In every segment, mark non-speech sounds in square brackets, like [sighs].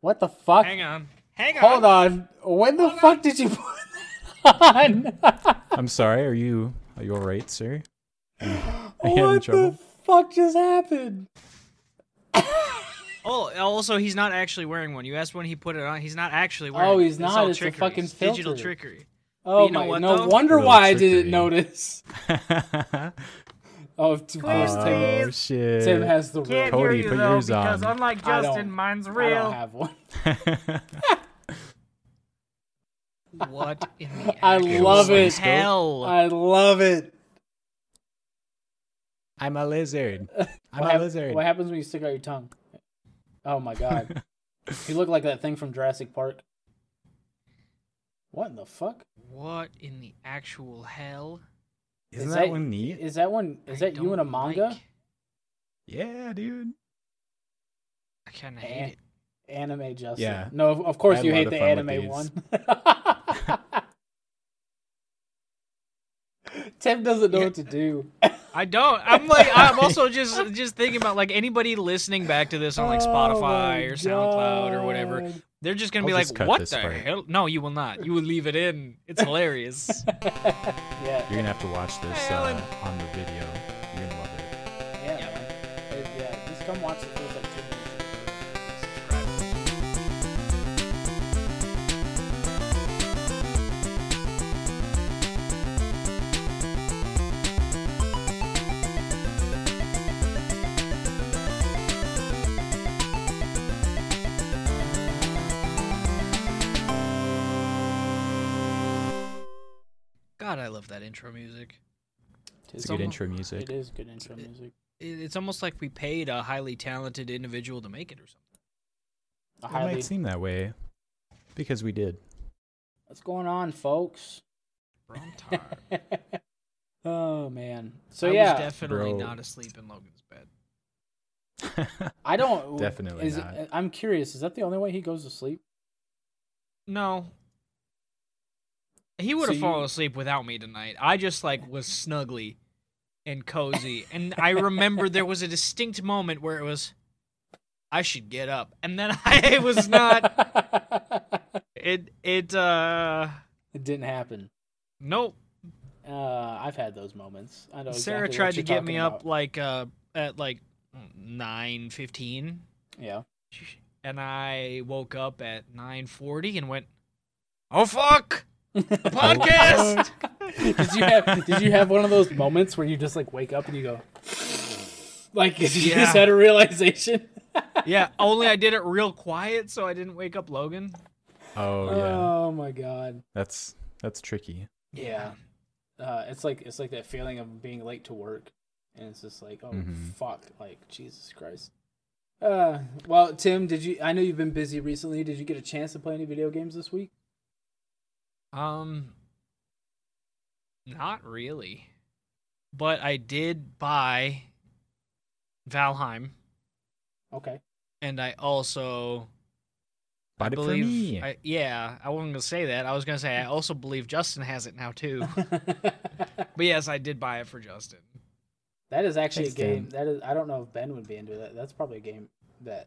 What the fuck? Hang on. Hang on. Hold on. When the fuck did you put that on? I'm sorry. Are you are you all right, sir? [gasps] You what the fuck just happened? Oh, also, he's not actually wearing one. You asked when he put it on. He's not actually wearing. Oh, it. he's It's not. all It's a fucking It's digital trickery. Oh you know my! what, no though? wonder Little why I didn't notice. [laughs] Oh, of course, oh Tim. shit! Tim has the real. Can't Kody, hear you put though yours because on. unlike Justin, mine's real. I real. don't have one. [laughs] What in the I actual love it. Hell. I love it. I'm a lizard. [laughs] I'm what, a hap- lizard. what happens when you stick out your tongue? Oh my god! [laughs] you look like that thing from Jurassic Park. What in the fuck? What in the actual hell? Isn't Is that, that- one neat? Is that one? Is I that you in a manga? like- Yeah, dude. I kind of hate it. Anime Justin. Yeah. No, of, of course had you hate the anime one. [laughs] Tim doesn't know Yeah. what to do. I don't. I'm like. I'm also just just thinking about like anybody listening back to this on like Oh Spotify my or SoundCloud or whatever. They're just gonna I'll be like, just cut "What the part. hell?" No, you will not. You will leave it in. It's hilarious. [laughs] yeah. You're gonna have to watch this Hey, uh, on the video. You're gonna love it. Yeah, man. It- yeah, just come watch the love that intro music. It's, It's a good almo- intro music. It is good intro music. It- It's almost like we paid a highly talented individual to make it or something. A It highly- might seem that way because we did. What's going on, folks? Brontar. [laughs] oh man. So I yeah, was definitely Bro. not asleep in Logan's bed. [laughs] I don't Definitely Is not. It, I'm curious. Is that the only way he goes to sleep? No. He would So have fallen you- asleep without me tonight. I just like was snuggly and cozy. and I remember there was a distinct moment where it was I should get up. And then [laughs] I was not it it uh it didn't happen. nope. Uh, I've had those moments. I know. Sarah exactly tried to get me talking up about. like uh at like 9:15 Yeah. and I woke up at 9:40 and went Oh fuck! The [laughs] podcast! [laughs] did you have Did you have one of those moments where you just like wake up and you go, like [laughs] you Yeah. just had a realization? yeah, only I did it real quiet so I didn't wake up Logan. oh yeah, Oh my god. that's that's tricky. Yeah. Uh, it's like it's like that feeling of being late to work, and it's just like, oh Mhm. fuck, like Jesus Christ. Uh, well, Tim, did you? I know you've been busy recently. Did you get a chance to play any video games this week? Um not really. But I did buy Valheim Okay. and I also I Bought it for believe me. I, yeah, I wasn't gonna say that. I was gonna say I also believe Justin has it now too. [laughs] but yes, I did buy it for Justin. that is actually Thanks, a game. Tim. That is. I don't know if Ben would be into that. That's probably a game that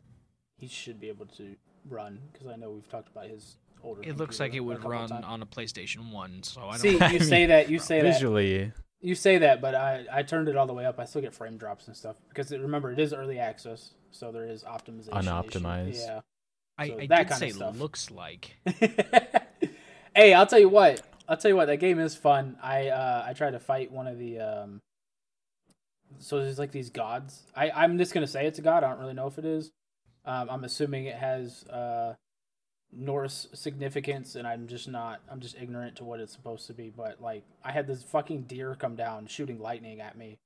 he should be able to run because I know we've talked about his older. It looks like it would run times. on a PlayStation One, so I don't. See, I you [laughs] say that. You say that. Visually, You say that, but I I turned it all the way up. I still get frame drops and stuff because it, remember it is early access, so there is optimization. issue. Unoptimized. Yeah. I, so I that did kinda say stuff. looks like. [laughs] hey, I'll tell you what. I'll tell you what. That game is fun. I uh I tried to fight one of the um. So there's like these gods. I I'm just gonna say it's a god. I don't really know if it is. Um, I'm assuming it has uh Norse significance, and I'm just not. I'm just ignorant to what it's supposed to be. But like, I had this fucking deer come down shooting lightning at me,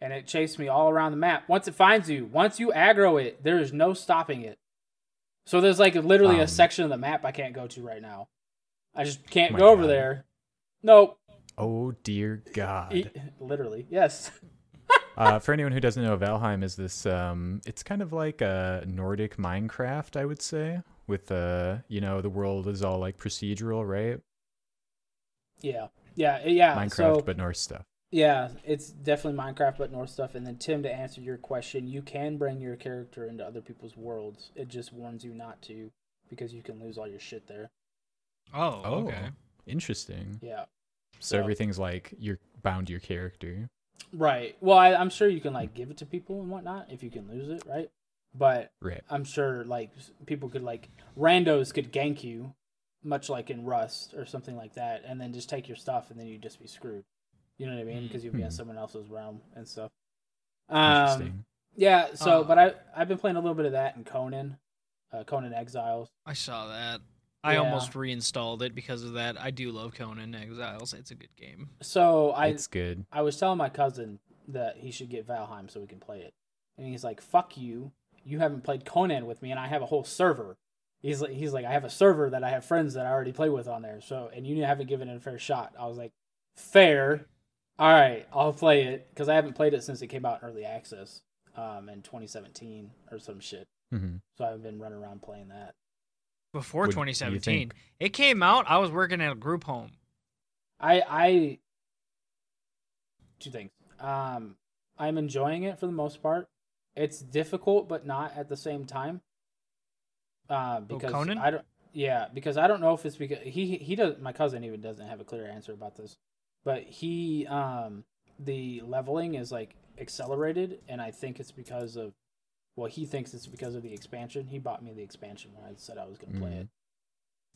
and it chased me all around the map. Once it finds you, once you aggro it, there is no stopping it. So there's like literally a Um, section of the map I can't go to right now. I just can't go over God. there. Nope. oh dear God. E- [laughs] literally, yes. [laughs] uh, for anyone who doesn't know, Valheim is this. Um, it's kind of like a Nordic Minecraft, I would say. With uh, you know, the world is all like procedural, right? Yeah, yeah, yeah. Minecraft, so but north stuff. yeah, it's definitely Minecraft, but North stuff. And then Tim, to answer your question, you can bring your character into other people's worlds. It just warns you not to. because you can lose all your shit there. Oh, Oh, okay. interesting. Yeah. So everything's like you're bound to your character. Right. Well, I, I'm sure you can like give it to people and whatnot if you can lose it, right? But Right. I'm sure like people could like randos could gank you, much like in Rust or something like that, and then just take your stuff and then you'd just be screwed. You know what I mean? Because you'd be in Hmm. someone else's realm and stuff. Um, yeah. So, Uh, but I I've been playing a little bit of that in Conan, uh, Conan Exiles. I saw that. I Yeah. almost reinstalled it because of that. I do love Conan Exiles. It's a good game. So I it's good. I was telling my cousin that he should get Valheim so we can play it. And he's like, "Fuck you. You haven't played Conan with me and I have a whole server." He's like he's like, "I have a server that I have friends that I already play with on there." So, and you haven't given it a fair shot. I was like, "Fair. All right, I'll play it cuz I haven't played it since it came out in early access um in 2017 or some shit. Mm-hmm. So I've been running around playing that. Before What 2017, it came out. I was working at a group home. I I two things. Um, I'm enjoying it for the most part. It's difficult, but not at the same time. Uh, because Conan? I don't. Yeah, because I don't know if it's because he he does. My cousin even doesn't have a clear answer about this, but he um the leveling is like accelerated, and I think it's because of. Well, he thinks it's because of the expansion. He bought me the expansion when I said I was gonna play Mhm. it.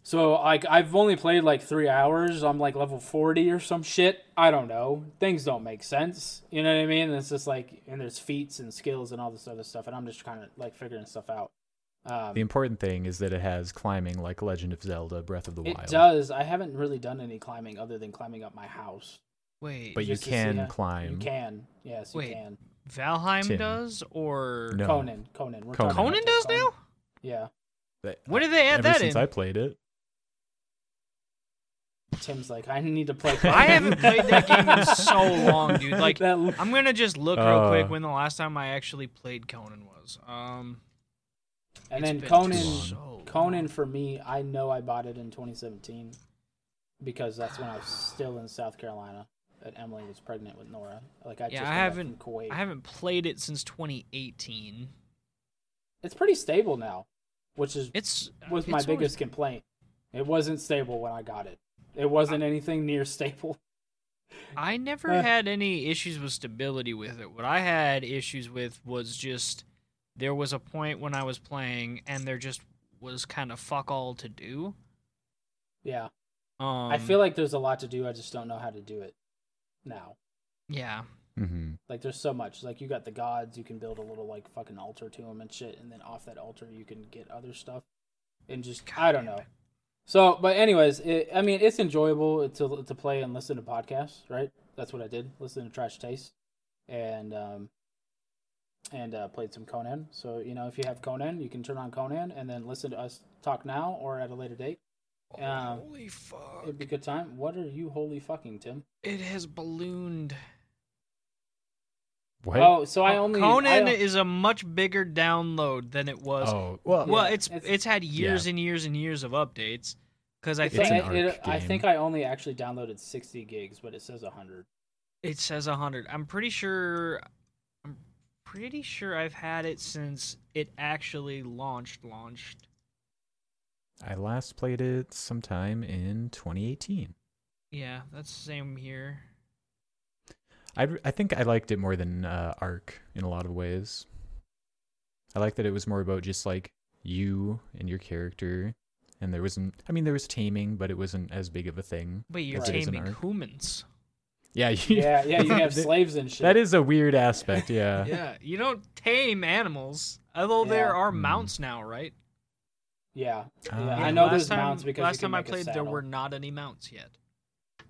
So like I've only played like three hours. I'm like level forty or some shit. I don't know. Things don't make sense. You know what I mean? And It's just like and there's feats and skills and all this other stuff, and I'm just kind of like figuring stuff out. Um, The important thing is that it has climbing like Legend of Zelda: Breath of the Wild. it does. I haven't really done any climbing other than climbing up my house. Wait, But you just to see can how- climb. You can. Yes, you Wait. can. Valheim Tim. does or No. Conan. Conan. We're Conan. Conan does Conan. now? Yeah. But When did they add ever that since in? I played it. Tim's like, I need to play. [laughs] I haven't played that game in so long, dude. [laughs] Like, That- I'm gonna just look real quick Uh. when the last time I actually played Conan was. Um, and then Conan. so Conan for me, I know I bought it in 2017 because that's when I was still in South Carolina. And Emily was pregnant with Nora. Like I Yeah, just I haven't- Kuwait. I haven't played it since 2018. It's pretty stable now, which is It's was my always- biggest complaint. It wasn't stable when I got it. It wasn't anything near stable. I never Uh. had any issues with stability with it. What I had issues with was just there was a point when I was playing and there just was kind of fuck all to do. Yeah, Um, I feel like there's a lot to do. I just don't know how to do it now. yeah, hmm Like there's so much. Like you got the gods, you can build a little like fucking altar to them and shit, and then off that altar you can get other stuff, and just I don't know. it. So, but anyways, it, I mean, it's enjoyable to to play and listen to podcasts, right? That's what I did. Listen to Trash Taste, and um, and uh, played some Conan. So you know, if you have Conan, you can turn on Conan and then listen to us talk now or at a later date. Um, Holy fuck! It'd be a good time. What are you holy fucking Tim? It has ballooned. What? Oh, so I oh, only Conan I, is a much bigger download than it was. oh, well, well, Yeah, it's, it's- it's had years and years and years of updates. Because I think an it- I think I only actually downloaded sixty gigs, but it says hundred. it says hundred. I'm pretty sure. I'm pretty sure I've had it since it actually launched. Launched. I last played it sometime in 2018. Yeah, that's the same here. I, I think I liked it more than uh, Ark in a lot of ways. I like that it was more about just like you and your character, and there wasn't. I mean, there was taming, but it wasn't as big of a thing. But you're as it is in taming humans. Yeah, you, Yeah, yeah, you have [laughs] slaves and shit. That is a weird aspect. Yeah. [laughs] Yeah, you don't tame animals. Although there are Hmm. mounts now, right? Yeah, Uh, yeah. Yeah, I know last there's time, mounts because last you can time I make a played, there were not any mounts yet.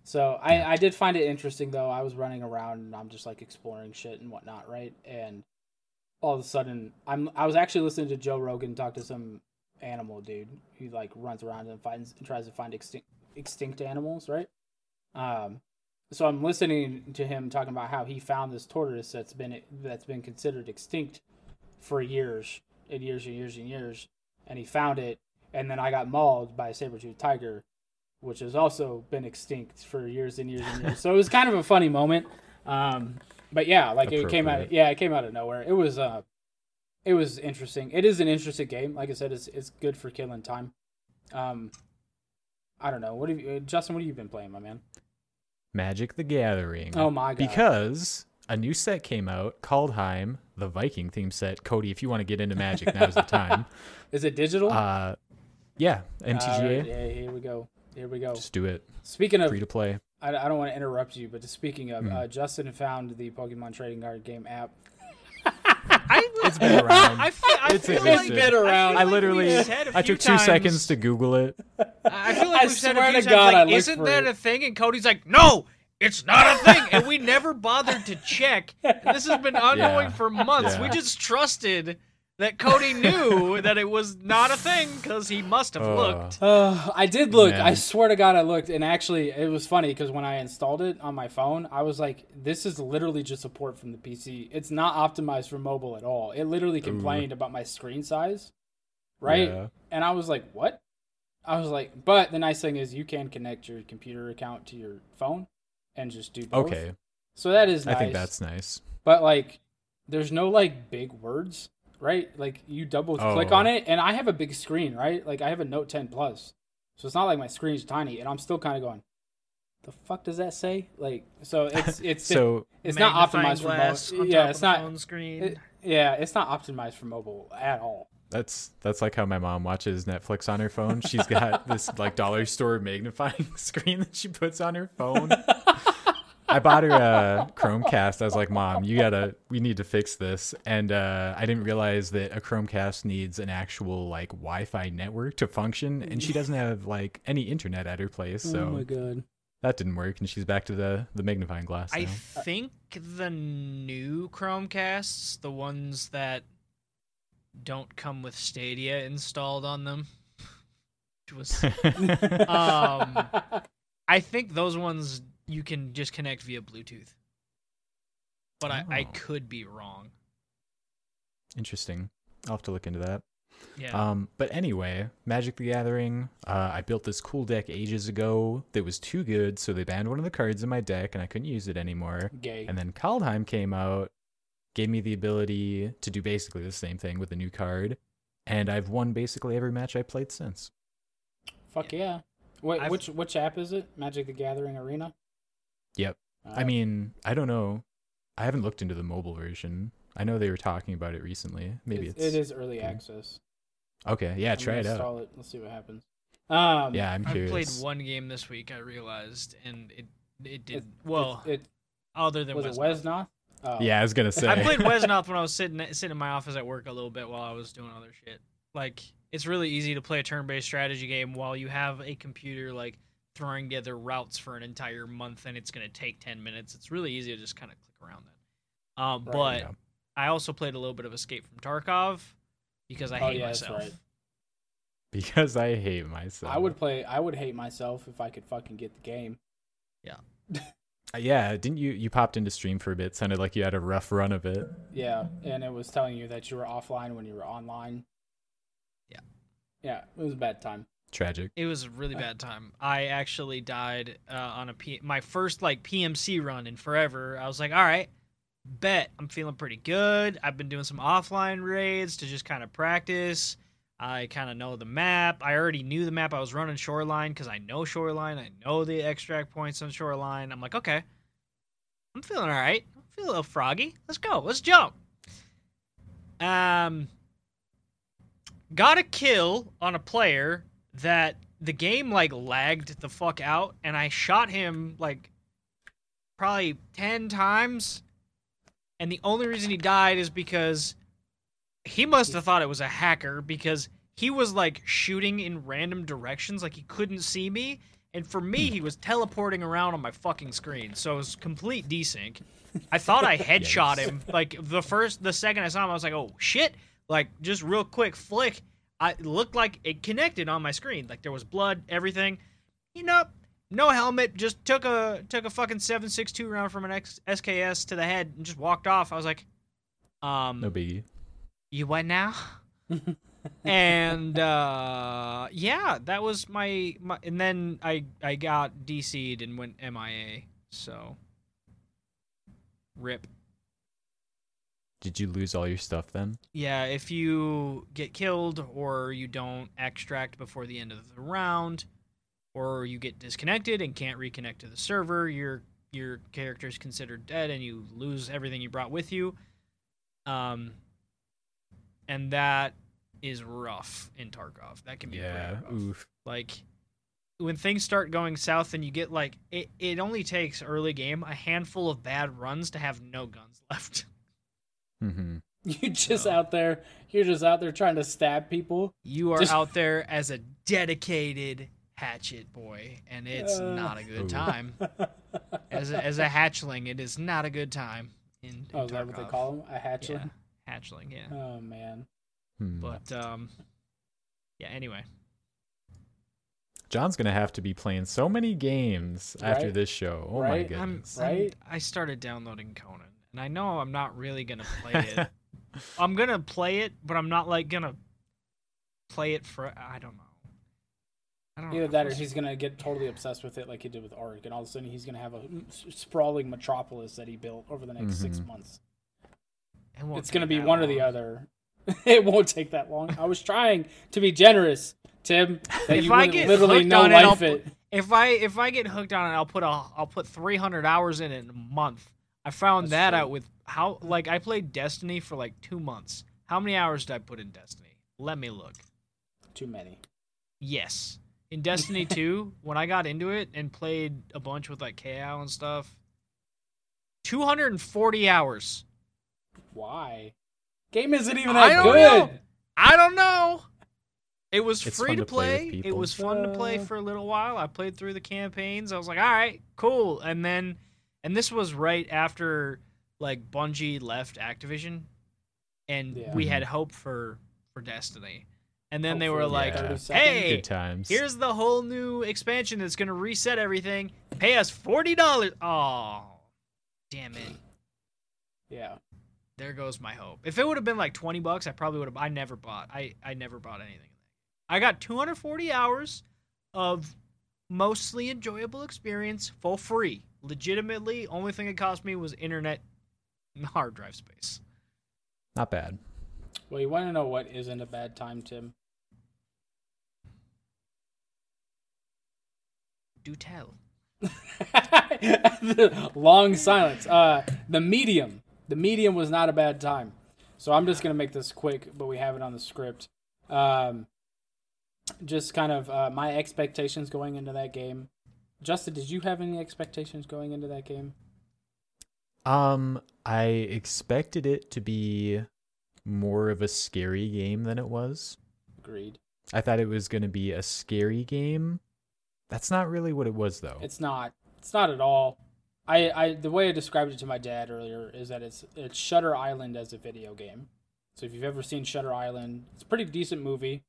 So I, I did find it interesting though. I was running around and I'm just like exploring shit and whatnot, right? And all of a sudden, I'm I was actually listening to Joe Rogan talk to some animal dude who like runs around and finds and tries to find extinct extinct animals, right? Um, so I'm listening to him talking about how he found this tortoise that's been that's been considered extinct for years and years and years and years, and he found it, and then I got mauled by a saber-toothed tiger which has also been extinct for years and years and years. so it was kind of a funny moment. Um, but yeah, like it came out. Yeah, it came out of nowhere. It was uh, it was interesting. It is an interesting game. Like I said, it's it's good for killing time. Um, I don't know. What have you, uh, Justin? What have you been playing, my man? Magic the Gathering. Oh my god! Because a new set came out, Kaldheim, the Viking theme set. Kody, if you want to get into Magic, now's the time. [laughs] Is it digital? Uh, yeah, MTGA. Alright, yeah, here we go. Here we go. Just do it. Speaking of, Free to play. I, I don't want to interrupt you, but just speaking of, Hmm. uh, Justin found the Pokemon trading card game app. [laughs] I, It's been around. I feel, I It's feel like Been around. I like literally, we've said a I few took two times- seconds to Google it. I feel like I we've said swear a few to times, God, like, isn't that it." a thing? And Kody's like, no, it's not a thing. and we never bothered to check. And this has been [laughs] ongoing Yeah. for months. We just trusted that Kody knew that it was not a thing because he must have Uh, looked. Uh, I did look. I swear to God, I looked, and actually, it was funny because when I installed it on my phone, I was like, "This is literally just support from the PC. It's not optimized for mobile at all. It literally complained about my screen size, right?" Yeah. And I was like, "What?" I was like, "But the nice thing is, you can connect your computer account to your phone and just do both. Okay. So that is nice. I think that's nice. But like, there's no like big words, right? Like you double click Oh. on it, and I have a big screen, right? Like I have a Note 10 Plus, so it's not like my screen's tiny, and I'm still kind of going. The fuck does that say? Like, so it's [laughs] it's So it's not optimized for glass mobile. Yeah, it's not. phone screen. it- yeah, it's not optimized for mobile at all. that's that's like how my mom watches Netflix on her phone. She's got this like dollar store magnifying [laughs] screen that she puts on her phone. [laughs] I bought her a Chromecast. I was like, "Mom, you gotta, we need to fix this." And uh, I didn't realize that a Chromecast needs an actual like Wi-Fi network to function, and she doesn't have like any internet at her place, So oh my so god. that didn't work. And she's back to the the magnifying glass. I think the new Chromecasts, the ones that don't come with Stadia installed on them, which [laughs] was [laughs] Um, I think those ones you can just connect via Bluetooth. But I, I Oh. could be wrong. Interesting. I'll have to look into that. Yeah. Um, but anyway, Magic the Gathering. Uh, I built this cool deck ages ago that was too good, so they banned one of the cards in my deck, and I couldn't use it anymore. Gay. And then Kaldheim came out, gave me the ability to do basically the same thing with a new card, and I've won basically every match I played since. Fuck yeah. Wait, I've- which which app is it? Magic the Gathering Arena. Yep. I Uh, mean, I don't know. I haven't looked into the mobile version. I know they were talking about it recently. Maybe it's, it's, it is early okay. access. okay. Yeah, I'm try it out. it. Let's see what happens. Um, Yeah, I'm curious. I played one game this week, I realized, and it it It, did well. it, it other than was it Wesnoth. Wesnoth? Oh. Yeah, I was gonna say. I played [laughs] Wesnoth when I was sitting sitting in my office at work a little bit while I was doing other shit. Like it's really easy to play a turn-based strategy game while you have a computer like throwing together routes for an entire month and it's going to take 10 minutes. It's really easy to just kind of click around that. Um, Right. but Yeah. I also played a little bit of Escape from Tarkov because I Oh, hate yeah, that's myself. right. [laughs] because I hate myself. I would play. I would hate myself if I could fucking get the game. Yeah. [laughs] Yeah, didn't you? You popped into stream for a bit. Sounded like you had a rough run of it. Yeah, and it was telling you that you were offline when you were online. Yeah. Yeah, it was a bad time. Tragic. It was a really bad time. I actually died uh, on a P- my first like PMC run in forever. I was like, all right, bet I'm feeling pretty good. I've been doing some offline raids to just kind of practice. I kind of know the map. I already knew the map. I was running Shoreline because I know Shoreline. I know the extract points on Shoreline. I'm like, okay, I'm feeling all right. I feel a little froggy. Let's go. Let's jump. Um, got a kill on a player that the game like lagged the fuck out and I shot him like probably 10 times and the only reason he died is because he must have thought it was a hacker because he was like shooting in random directions like he couldn't see me and for me he was teleporting around on my fucking screen so it was complete desync. I thought I [laughs] headshot him like the first the second I saw him I was like oh shit like just real quick flick I looked like it connected on my screen. Like there was blood, everything. You know, no helmet. Just took a took a fucking seven six two round from an X, SKS to the head and just walked off. I was like, um, No biggie. you what now? [laughs] and uh, yeah, that was my, my. And then I I got DC'd and went MIA. So, rip. Did you lose all your stuff then? Yeah, if you get killed or you don't extract before the end of the round, or you get disconnected and can't reconnect to the server, your your character is considered dead and you lose everything you brought with you. Um, and that is rough in Tarkov. That can be rough. Oof. Like when things start going south and you get like it, it only takes early game a handful of bad runs to have no guns [laughs] left. Hmm [laughs] You just No. out there. You're just out there trying to stab people. You are Just- out there as a dedicated hatchet boy, and it's Uh. not a good Ooh. time. [laughs] As a, as a hatchling, it is not a good time. In, in Oh, is that what they call them? A hatchling. Yeah, hatchling. Yeah, Oh man. Hmm. but um, yeah. Anyway, John's gonna have to be playing so many games after this show. Oh my Right? I'm, goodness. I'm Right? I started downloading Conan, and I know I'm not really gonna play it. [laughs] I'm gonna play it, but I'm not like gonna play it for. I don't know. I don't know. Either that, or he's gonna get totally obsessed with it, like he did with Ark, and all of a sudden he's gonna have a sprawling metropolis that he built over the next six Mhm. months. It won't It's gonna be that one or the other. [laughs] it won't take that long. I was trying to be generous, Tim. That If you I get literally hooked no on it, I'll life put- it. If I if I get hooked on it, I'll put a I'll put 300 hours in it in a month. I found That's that true. out with how like I played Destiny for like two months. How many hours did I put in Destiny? Let me look. Too many. Yes, in Destiny [laughs] 2, when I got into it and played a bunch with like KO and stuff, 240 hours. Why? Game isn't even that don't good. know. I don't know. It was It's free to to play with play. It was fun to play Uh. for a little while. I played through the campaigns. I was like, all right, cool. And then, and this was right after like Bungie left Activision, and Yeah. we had mm-hmm. hope for for Destiny. And then Hope they were like, 30 seconds. hey, Good times. here's the whole new expansion that's gonna reset everything. Pay us forty dollars. Oh, damn it. Yeah. there goes my hope. If it would have been like 20 bucks, I probably would have I never bought. I I never bought anything. I got 240 hours of mostly enjoyable experience for free. Legitimately, only thing it cost me was internet and [laughs] hard drive space. Not bad. Well, you want to know what isn't a bad time, Tim? Do tell. [laughs] Long silence. Uh, the medium. The medium was not a bad time. So I'm just gonna make this quick, but we have it on the script. Um, just kind of uh, my expectations going into that game. Justin, did you have any expectations going into that game? Um, I expected it to be more of a scary game than it was. Agreed. I thought it was going to be a scary game. That's not really what it was, though. It's not. It's not at all. I, I the way I described it to my dad earlier is that it's it's Shutter Island as a video game. So if you've ever seen Shutter Island, it's a pretty decent movie,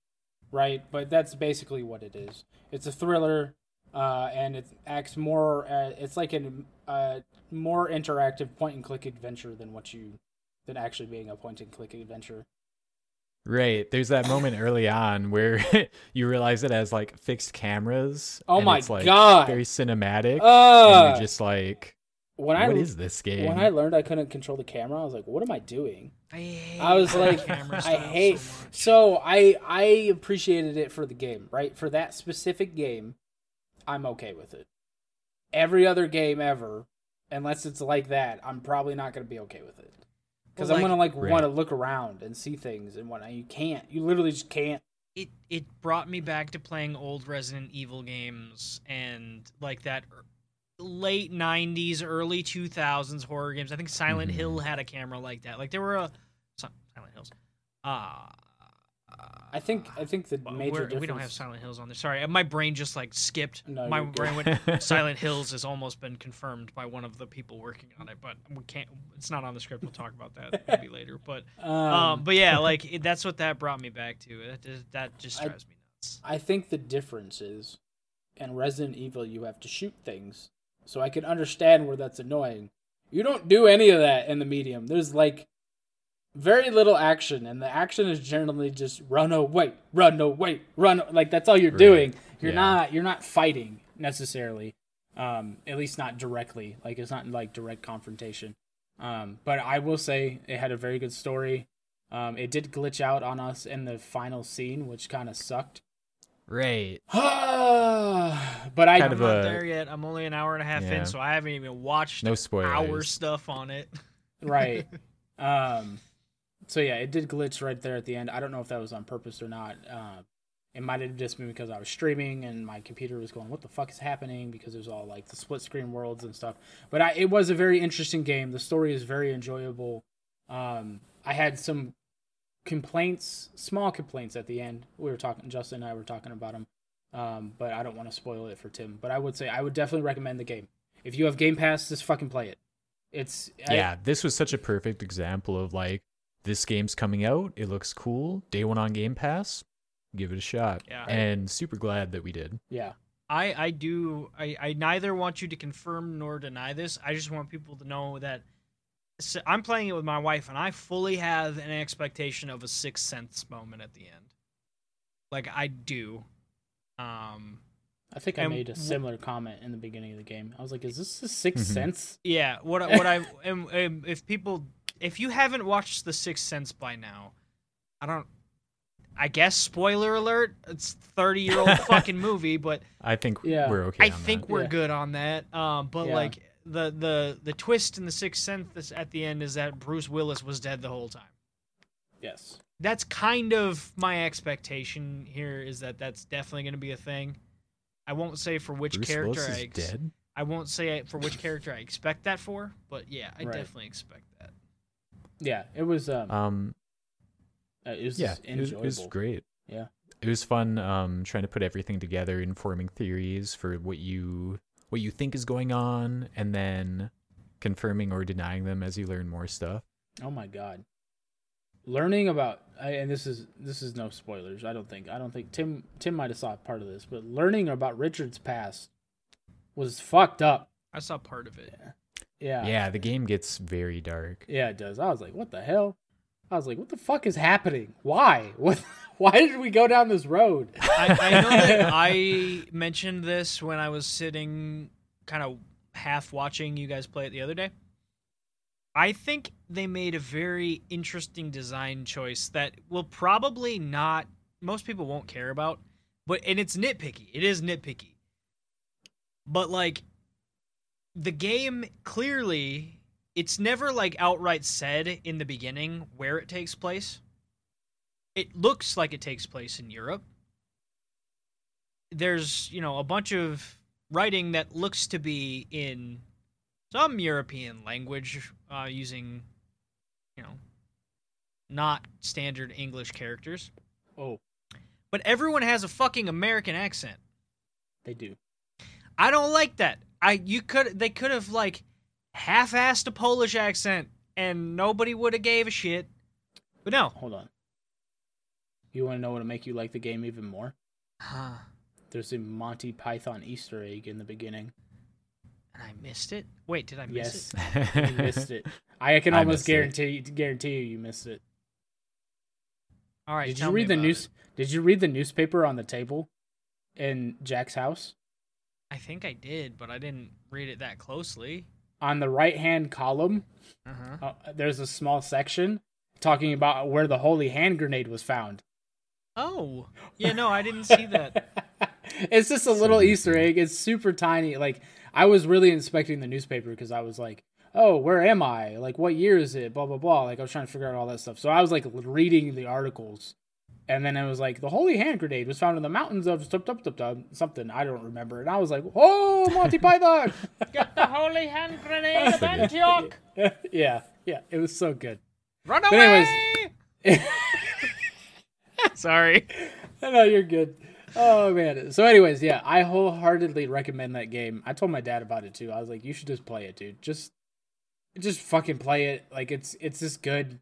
right? But that's basically what it is. It's a thriller, uh, and it acts more. Uh, it's like a uh, more interactive point and click adventure than what you than actually being a point and click adventure. Right. There's that moment early on where [laughs] you realize it has like fixed cameras. Oh and my it's, like, God. Very cinematic. and Uh, you're just like, when what I is this game? when I learned I couldn't control the camera, I was like, what am I doing? I hate I was like, I hate. so. So I I appreciated it for the game, right? For that specific game, I'm okay with it. Every other game ever, unless it's like that, I'm probably not gonna be okay with it. Because Well, I'm gonna like Right. want to look around and see things and whatnot. You can't. You literally just can't. it it brought me back to playing old Resident Evil games and like that er- late 90s early 2000s horror games. I think Silent Mhm. Hill had a camera like that. Like there were a Silent Hills. Uh I think I think the major we're- difference. we don't have Silent Hills on there. Sorry, my brain just like skipped. No, my brain went [laughs] Silent Hills has almost been confirmed by one of the people working on it, but we can't. It's not on the script. We'll talk about that [laughs] maybe later. But Um, um, but yeah, [laughs] like it, that's what that brought me back to. That just, that just I- drives me nuts. I think the difference is in Resident Evil you have to shoot things. So I can understand where that's annoying. You don't do any of that in the medium. There's like very little action and the action is generally just run away, run away, run like that's all you're Right. doing. You're Yeah. not you're not fighting necessarily. Um at least not directly. Like it's not like direct confrontation. Um, but I will say it had a very good story. Um, it did glitch out on us in the final scene, which kind of sucked. Right. [sighs] but I Kind I'm of not a- there yet. I'm only an hour and a half Yeah. in, so I haven't even watched No our spoilers. stuff on it. right. [laughs] Um, so yeah, it did glitch right there at the end. I don't know if that was on purpose or not. Uh, it might have just been because I was streaming and my computer was going, "What the fuck is happening?" Because it was all like the split screen worlds and stuff. But I, it was a very interesting game. The story is very enjoyable. Um, I had some complaints, small complaints at the end. We were talking, Justin and I were talking about them. Um, but I don't want to spoil it for Tim. But I would say I would definitely recommend the game. If you have Game Pass, just fucking play it. It's I- Yeah, this was such a perfect example of like this game's coming out. It looks cool. Day one on Game Pass. Give it a shot. Yeah. And super glad that we did. yeah. I I do I I neither want you to confirm nor deny this. I just want people to know that I'm playing it with my wife, and I fully have an expectation of a sixth sense moment at the end. Like I do. Um. I think I And made a wh- similar comment in the beginning of the game. I was like, "Is this a 6th Mhm. Sense?" Yeah. What I- what I [laughs] am, am if people if you haven't watched The Sixth Sense by now, I don't. I guess spoiler alert. It's thirty year old [laughs] fucking movie, but I think Yeah. we're okay. I on think that. we're Yeah. good on that. Um, but Yeah. like the the the twist in the Sixth Sense at the end is that Bruce Willis was dead the whole time. Yes. That's kind of my expectation here. Is that that's definitely going to be a thing. I won't say for which Bruce character Willis I is ex- dead. I won't say for which character I expect that for, but yeah, I Right. definitely expect that. Yeah, it was. Um, Um, uh, it was yeah, it was, enjoyable. it was great. Yeah. It was fun um trying to put everything together and forming theories for what you what you think is going on and then confirming or denying them as you learn more stuff. Oh my god. Learning about I, and this is this is no spoilers. I don't think I don't think Tim Tim might have saw part of this, but learning about Richard's past was fucked up. I saw part of it. Yeah. Yeah, Yeah, the game gets very dark. Yeah, it does. I was like, what the hell? I was like, what the fuck is happening? Why? [laughs] What? Why did we go down this road? I, I know that [laughs] I mentioned this when I was sitting, kind of half watching you guys play it the other day. I think they made a very interesting design choice that will probably not most people won't care about, but and it's nitpicky. It is nitpicky. But like the game clearly it's never like outright said in the beginning where it takes place. It looks like it takes place in Europe. There's, you know, a bunch of writing that looks to be in some European language uh, using, you know, not standard English characters. Oh, But everyone has a fucking American accent. they do. I don't like that. I you could they could have like half-assed a Polish accent and nobody would have gave a shit. But no. Hold on. You want to know what'll make you like the game even more? Huh. There's a Monty Python Easter egg in the beginning. And I missed it. Wait, did I miss Yes, it? [laughs] you missed it. I can [laughs] I almost missed it. guarantee guarantee you you missed it. All right. Did tell you me read the news? it. Did you read the newspaper on the table in Jack's house? I think I did, but I didn't read it that closely. On the right hand column, Uh-huh. uh, there's a small section talking about where the holy hand grenade was found. Oh. Yeah, no, I didn't see that. [laughs] it's just a little. Easter egg. It's super tiny. Like I was really inspecting the newspaper because I was like, "Oh, where am I? Like, what year is it? Blah blah blah." Like I was trying to figure out all that stuff. So I was like reading the articles, and then it was like the holy hand grenade was found in the mountains of something I don't remember. And I was like, "Oh, Monty [laughs] Python!" Get the holy hand grenade of Antioch! [laughs] yeah, yeah, it was so good. Run But away! anyways- [laughs] Sorry. no, you're good. Oh man. So, anyways, yeah, I wholeheartedly recommend that game. I told my dad about it too. I was like, you should just play it, dude. Just, just fucking play it. Like it's it's just good.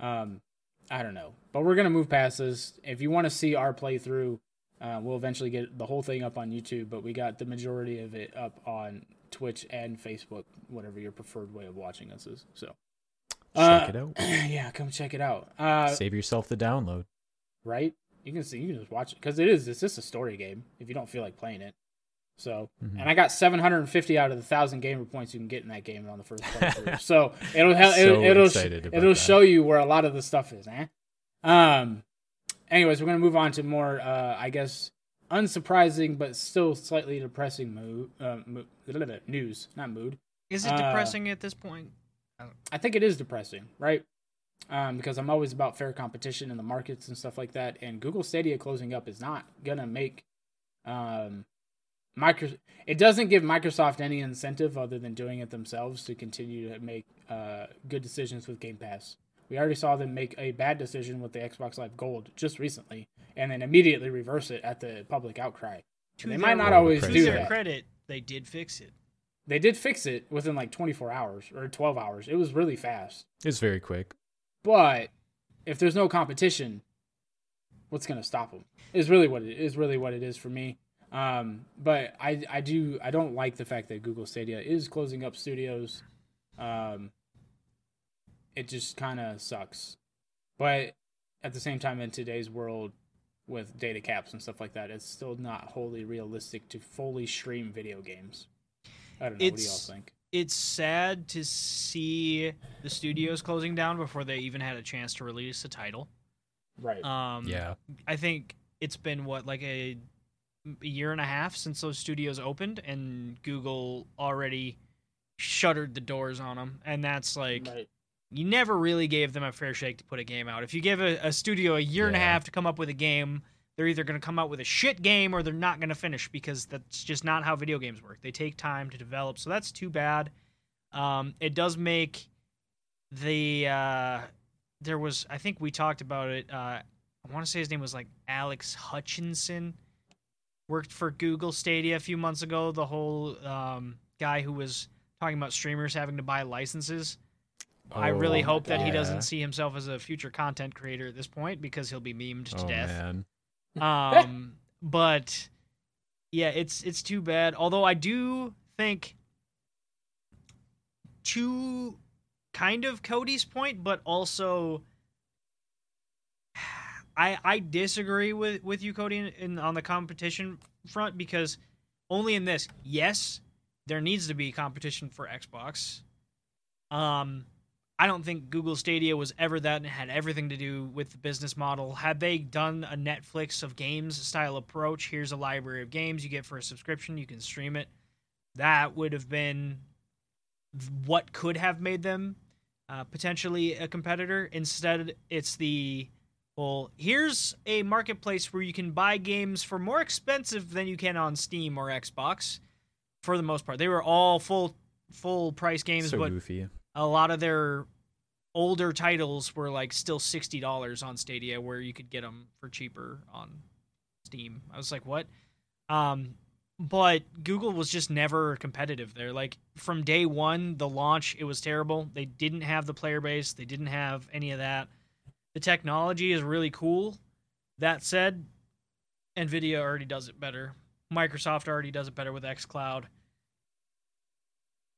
Um, I don't know, but we're gonna move past this. If you want to see our playthrough, uh, we'll eventually get the whole thing up on YouTube. But we got the majority of it up on Twitch and Facebook, whatever your preferred way of watching us is. So, Check uh, it out. [clears throat] yeah, come check it out. Uh, Save yourself the download. right? You can see, you can just watch it because it is. It's just a story game. If you don't feel like playing it, So, Mhm. and I got 750 out of the thousand gamer points you can get in that game on the first [laughs] playthrough. so it'll help. So it'll it'll, excited it'll show you where a lot of the stuff is. Eh? Um. Anyways, we're gonna move on to more, uh, I guess, unsurprising but still slightly depressing mood, uh, mo- news, not mood. Is it Uh, depressing at this point? I think it is depressing, right? Um, because I'm always about fair competition in the markets and stuff like that. And Google Stadia closing up is not gonna make um, micro. It doesn't give Microsoft any incentive other than doing it themselves to continue to make uh, good decisions with Game Pass. We already saw them make a bad decision with the Xbox Live Gold just recently, and then immediately reverse it at the public outcry. To they might not Well, always to To do their that. credit, they did fix it. They did fix it within like 24 hours or 12 hours. It was really fast. It's very quick. But if there's no competition, what's going to stop them? Is really what it is. Really what it is for me. Um, but I I do I don't like the fact that Google Stadia is closing up studios. Um, it just kind of sucks. But at the same time, in today's world, with data caps and stuff like that, it's still not wholly realistic to fully stream video games. I don't know. what do y'all think? It's sad to see the studios closing down before they even had a chance to release a title. Right. Um, yeah. I think it's been what like a, a year and a half since those studios opened, and Google already shuttered the doors on them, and that's like right. you never really gave them a fair shake to put a game out. If you give a, a studio a year and a half to come up with a game, they're either going to come out with a shit game or they're not going to finish because that's just not how video games work. They take time to develop, so that's too bad. Um, it does make the uh, there was I think we talked about it. Uh, I want to say his name was like Alex Hutchinson. Worked for Google Stadia a few months ago. The whole um, guy who was talking about streamers having to buy licenses. I really Oh, hope that he doesn't see himself as a future content creator at this point because he'll be memed to Oh death. Um, [laughs] but yeah, it's it's too bad. Although I do think to kind of Kody's point, but also I I disagree with with you, Kody, in, in on the competition front because only in this, yes, there needs to be competition for Xbox. Um, I don't think Google Stadia was ever that and had everything to do with the business model. Had they done a Netflix of games style approach, here's a library of games you get for a subscription, you can stream it. That would have been what could have made them uh, potentially a competitor. Instead, it's the well, here's a marketplace where you can buy games for more expensive than you can on Steam or Xbox. For the most part, they were all full full price games, so but goofy. a lot of their older titles were like still sixty dollars on Stadia, where you could get them for cheaper on Steam. I was like, what? Um, but Google was just never competitive there. Like from day one, the launch, it was terrible. They didn't have the player base. They didn't have any of that. The technology is really cool. That said, Nvidia already does it better. Microsoft already does it better with xCloud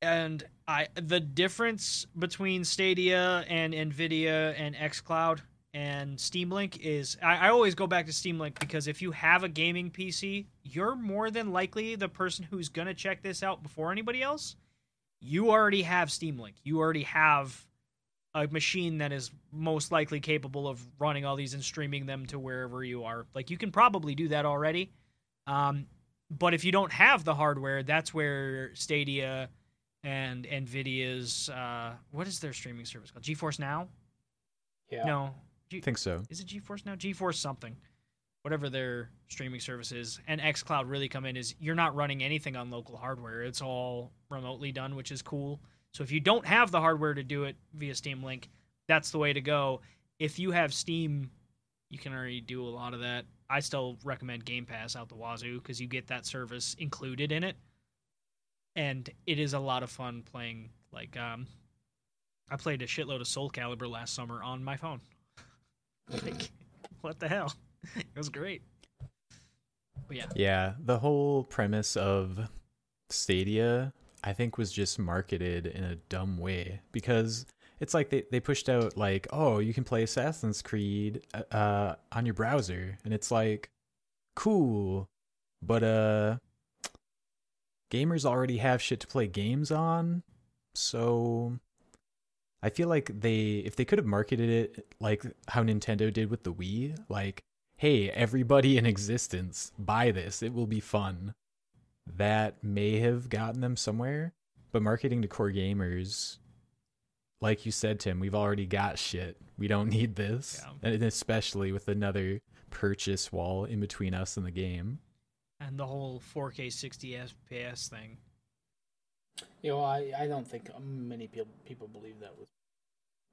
and I the difference between Stadia and Nvidia and XCloud and Steam Link is I, I always go back to Steam Link because if you have a gaming PC, you're more than likely the person who's gonna check this out before anybody else. You already have Steam Link. You already have a machine that is most likely capable of running all these and streaming them to wherever you are. Like you can probably do that already. Um, but if you don't have the hardware, that's where Stadia and Nvidia's uh, what is their streaming service called? GeForce Now? Yeah. No, G- I think so. is it GeForce Now? GeForce something, whatever their streaming service is. And XCloud really come in is you're not running anything on local hardware. It's all remotely done, which is cool. So if you don't have the hardware to do it via Steam Link, that's the way to go. If you have Steam, you can already do a lot of that. I still recommend Game Pass out the wazoo because you get that service included in it and it is a lot of fun playing like um I played a shitload of Soul Calibur last summer on my phone. [laughs] like what the hell? [laughs] It was great. But yeah. Yeah, the whole premise of Stadia, I think, was just marketed in a dumb way because it's like they, they pushed out like, oh, you can play Assassin's Creed uh, uh on your browser, and it's like, cool, but uh, gamers already have shit to play games on. So I feel like they if they could have marketed it like how Nintendo did with the Wii, like, hey, everybody in existence, buy this. It will be fun. That may have gotten them somewhere. But marketing to core gamers, like you said, Tim, we've already got shit. We don't need this. Yeah. And especially with another purchase wall in between us and the game. And the whole 4K 60 FPS thing. You know, I, I don't think many people people believe that was.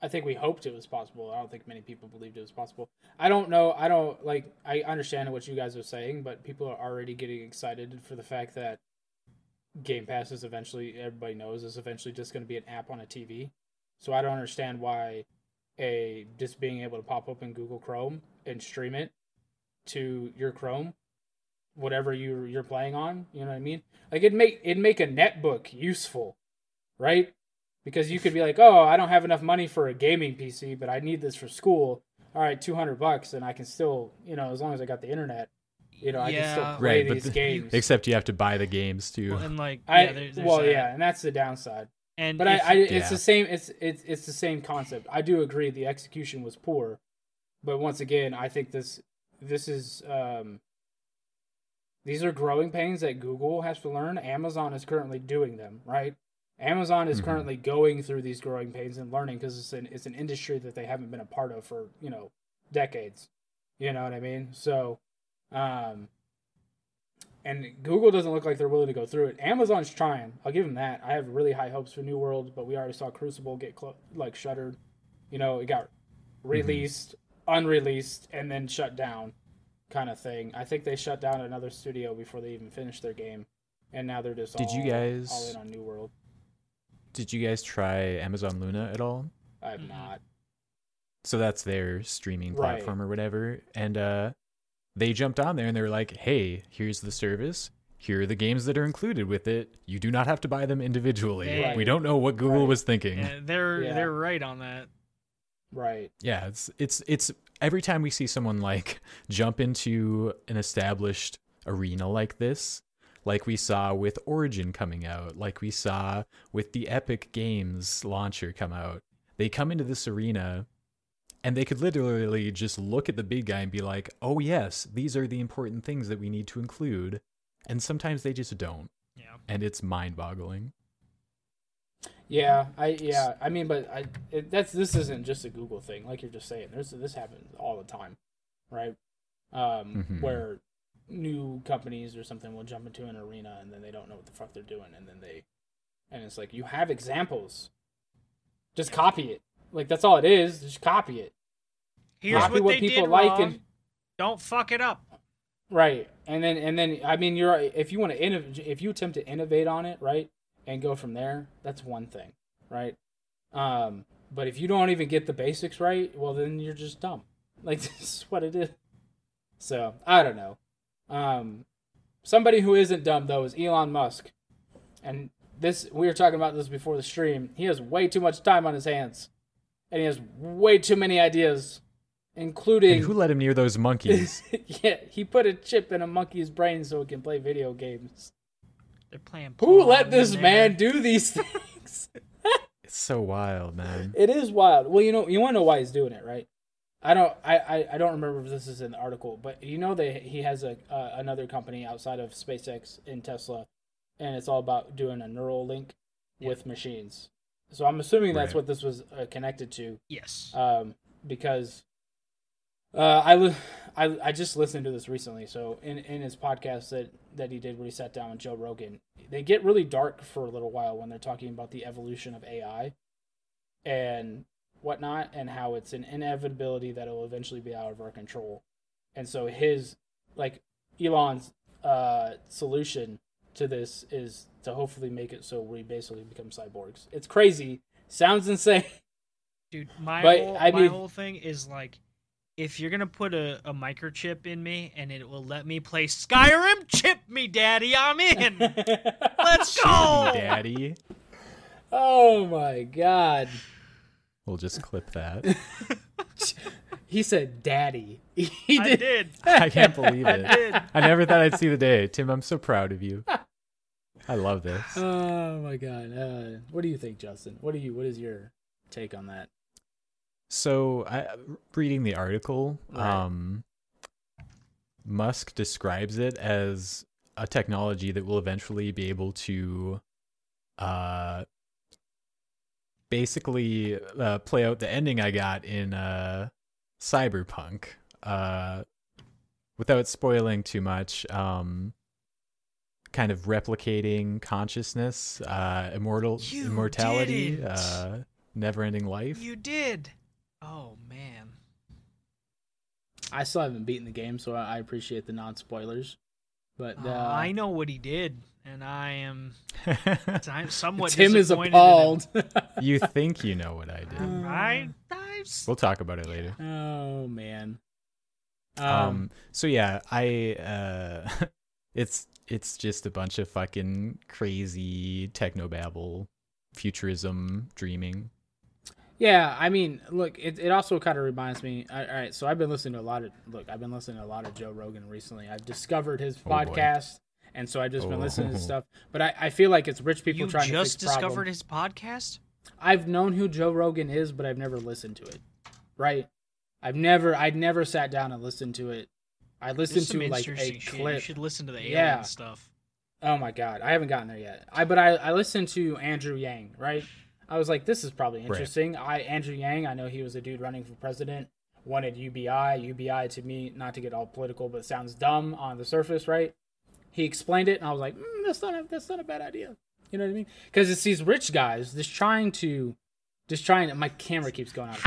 I think we hoped it was possible. I don't think many people believed it was possible. I don't know. I don't like. I understand what you guys are saying, but people are already getting excited for the fact that Game Pass is eventually everybody knows is eventually just going to be an app on a TV. So I don't understand why a just being able to pop open Google Chrome and stream it to your Chrome, whatever you you're playing on. You know what I mean? Like it make it make a netbook useful, right? Because you could be like, oh, I don't have enough money for a gaming PC, but I need this for school. All right, two hundred bucks, and I can still, you know, as long as I got the internet, you know, I can still play Right, these the- games. Except you have to buy the games too. Well, and like, I yeah, there, there's well, that. yeah, and that's the downside. And But I, I it's Yeah. the same. It's it's it's the same concept. I do agree the execution was poor, but once again, I think this this is um these are growing pains that Google has to learn. Amazon is currently doing them, right? Amazon is Mhm. currently going through these growing pains and learning because it's an it's an industry that they haven't been a part of for you know decades. You know what I mean? So, um, and Google doesn't look like they're willing to go through it. Amazon's trying. I'll give them that. I have really high hopes for New World, but we already saw Crucible get clo- like shuttered. You know, it got released, unreleased, and then shut down, kind of thing. I think they shut down another studio before they even finished their game, and now they're just Did all, you guys- all in on New World. Did you guys try Amazon Luna at all? I have not. So that's their streaming Right. platform or whatever. And uh they jumped on there and they were like, "Hey, here's the service. Here are the games that are included with it. You do not have to buy them individually. Right. We don't know what Google Right. was thinking." yeah, they're Yeah. they're right on that. Right. yeah it's it's it's every time we see someone like jump into an established arena like this like we saw with origin coming out like we saw with the epic games launcher come out they come into this arena and they could literally just look at the big guy and be like oh yes these are the important things that we need to include and sometimes they just don't Yeah. and it's mind-boggling Yeah, I yeah, I mean, but I it, that's this isn't just a Google thing, like you're just saying. There's this happens all the time, right? Um, Mhm. where new companies or something will jump into an arena and then they don't know what the fuck they're doing, and then they, and it's like you have examples, just copy it. Like that's all it is. Just copy it, Here's Copy what, what people like wrong. and- Don't fuck it up. right? And then and then I mean, you're if you want to innovate, if you attempt to innovate on it, right, and go from there, that's one thing, right? Um, but if you don't even get the basics right, well, then you're just dumb. Like [laughs] this is what it is. So I don't know. Um, somebody who isn't dumb though is Elon Musk, and this we were talking about this before the stream. He has way too much time on his hands, and he has way too many ideas, including and who let him near those monkeys [laughs] yeah, he put a chip in a monkey's brain so it can play video games. They're playing. Who let this in man do these [laughs] things? it's so wild man it is wild. Well, you know, you want to know why he's doing it, right? I don't, I, I, I don't remember if this is in the article, but you know that he has a uh, another company outside of SpaceX and Tesla, and it's all about doing a neural link Yeah. with machines. So I'm assuming that's Right. what this was uh, connected to. Yes. um, because uh, I, li- I I just listened to this recently. So in, in his podcast that that he did, where he sat down with Joe Rogan, they get really dark for a little while when they're talking about the evolution of AI and whatnot, and how it's an inevitability that it will eventually be out of our control. And so his like Elon's uh, solution to this is to hopefully make it so we basically become cyborgs. It's crazy. Sounds insane. Dude, my But, whole I my mean- whole thing is like, if you're gonna put a, a microchip in me and it will let me play Skyrim, chip me, daddy, I'm in. [laughs] Let's go. daddy Oh my god. We'll just clip that [laughs] He said daddy. [laughs] He I did. did. [laughs] I can't believe it. I it. did. I never thought I'd see the day. Tim, I'm so proud of you. I love this. Oh my god. Uh, what do you think, Justin? What do you? What is your take on that? So, I, reading the article, Right. um, Musk describes it as a technology that will eventually be able to, uh, basically uh, play out the ending I got in uh, Cyberpunk. Uh, without spoiling too much, um, kind of replicating consciousness, uh, immortal You immortality, uh, never-ending life. You did. Oh man. I still haven't beaten the game, so I I appreciate the non spoilers. But uh, Uh, I know what he did, and I am [laughs] I'm somewhat Tim is disappointed in him. appalled. [laughs] you think you know what I did. Um, I, I s- We'll talk about it later. oh man. Um, Um, so yeah, I uh [laughs] it's it's just a bunch of fucking crazy technobabble futurism dreaming. Yeah, I mean, look, it, it also kind of reminds me. All right, so I've been listening to a lot of look. I've been listening to a lot of Joe Rogan recently. I've discovered his Oh, boy. Podcast, and so I've just been listening to Oh. stuff. But I, I feel like it's rich people you trying to fix discovered his podcast? I've known who Joe Rogan is, but I've never listened to it. Right? I've never, I'd never sat down and listened to it. I listened to like a interesting shit. You should listen to the alien Yeah. stuff. Oh my god, I haven't gotten there yet. I but I I listened to Andrew Yang, right? I was like, this is probably interesting. I Andrew Yang, I know he was a dude running for president, wanted UBI. UBI to me, not to get all political, but sounds dumb on the surface, right? He explained it, and I was like, mm, that's not a, that's not a bad idea. You know what I mean? Because it's these rich guys just trying to, just trying. My camera keeps going out.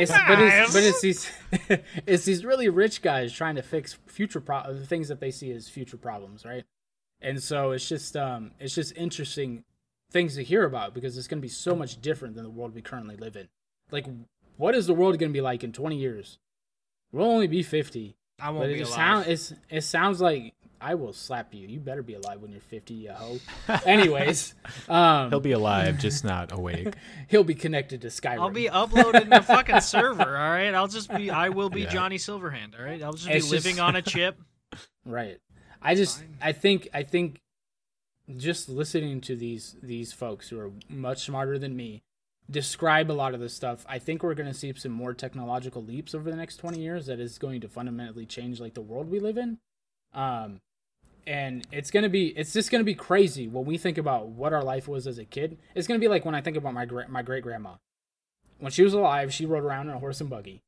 It's, but it's but it's these [laughs] it's these really rich guys trying to fix future pro- things that they see as future problems, right? And so it's just um it's just interesting things to hear about because it's going to be so much different than the world we currently live in. Like, what is the world going to be like in 20 years? We'll only be 50, I won't but it be just alive. sound it's it sounds like I will slap you. You better be alive when you're 50, you hoe. Anyways, [laughs] um, He'll be alive, just not awake. [laughs] he'll be connected to Skyrim. I'll be uploaded in the fucking [laughs] server, all right? I'll just be I will be Yeah. Johnny Silverhand, all right? I'll just It's be living just- on a chip. Right. I just Fine. I think I think just listening to these these folks who are much smarter than me describe a lot of this stuff. I think we're going to see some more technological leaps over the next 20 years that is going to fundamentally change like the world we live in. Um and it's going to be it's just going to be crazy when we think about what our life was as a kid. It's going to be like when I think about my gra- my great grandma. When she was alive, she rode around in a horse and buggy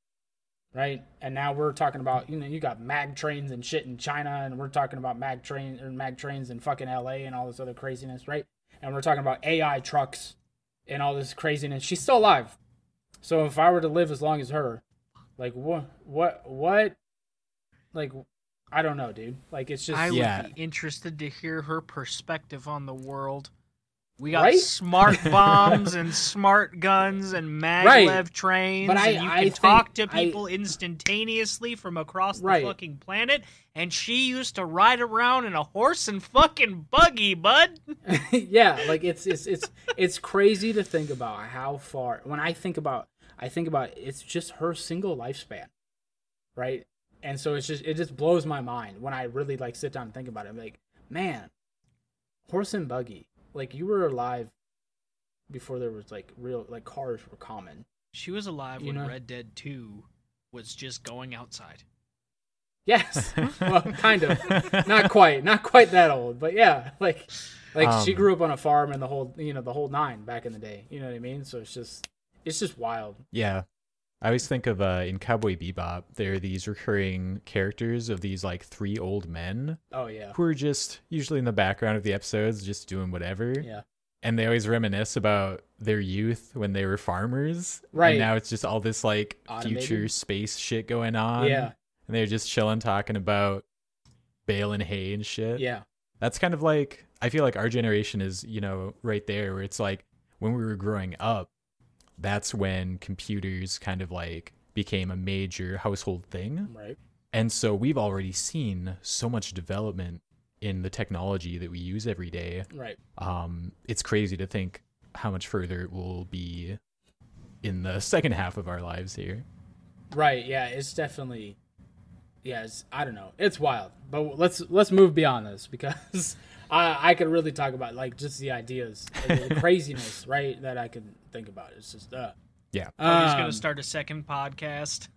right? And now we're talking about you know you got mag trains and shit in China, and we're talking about mag train or mag trains in fucking L.A. and all this other craziness, right? And we're talking about AI trucks and all this craziness. She's still alive, so if I were to live as long as her, like what, what, what, like I don't know, dude. Like it's just I Yeah. would be interested to hear her perspective on the world. We got Right? smart [laughs] bombs and smart guns and maglev trains, But I- and you I can talk to I- people instantaneously from across the Right. fucking planet. And she used to ride around in a horse and fucking buggy, bud. [laughs] [laughs] yeah, like it's it's it's it's crazy to think about how far. When I think about, I think about it's just her single lifespan, right? And so it's just it just blows my mind when I really like sit down and think about it. I'm like, man, horse and buggy, like you were alive before there was like real like cars were common. She was alive You when know- Red Dead 2 was just going outside. Yes, [laughs] well, kind of, not quite, not quite that old, but yeah, like like she Um, grew up on a farm and the whole you know the whole nine back in the day. You know what I mean? So it's just it's just wild. Yeah. I always think of uh, in Cowboy Bebop, there are these recurring characters of these like three old men Oh yeah, who are just usually in the background of the episodes, just doing whatever. yeah. And they always reminisce about their youth when they were farmers. Right. And now it's just all this like Automated. future space shit going on. Yeah, And they're just chilling, talking about baling hay and shit. yeah, That's kind of like I feel like our generation is, you know, right there where it's like when we were growing up, that's when computers kind of like became a major household thing. right. And so we've already seen so much development in the technology that we use every day. Right. Um, it's crazy to think how much further it will be in the [laughs] second half of our lives here. Right. Yeah, it's definitely yeah, it's, I don't know. It's wild. But let's let's move beyond this because [laughs] I I could really talk about like just the ideas, the [laughs] craziness, right? That I could think about. It's just uh. Yeah. Oh, he's Um, gonna start a second podcast.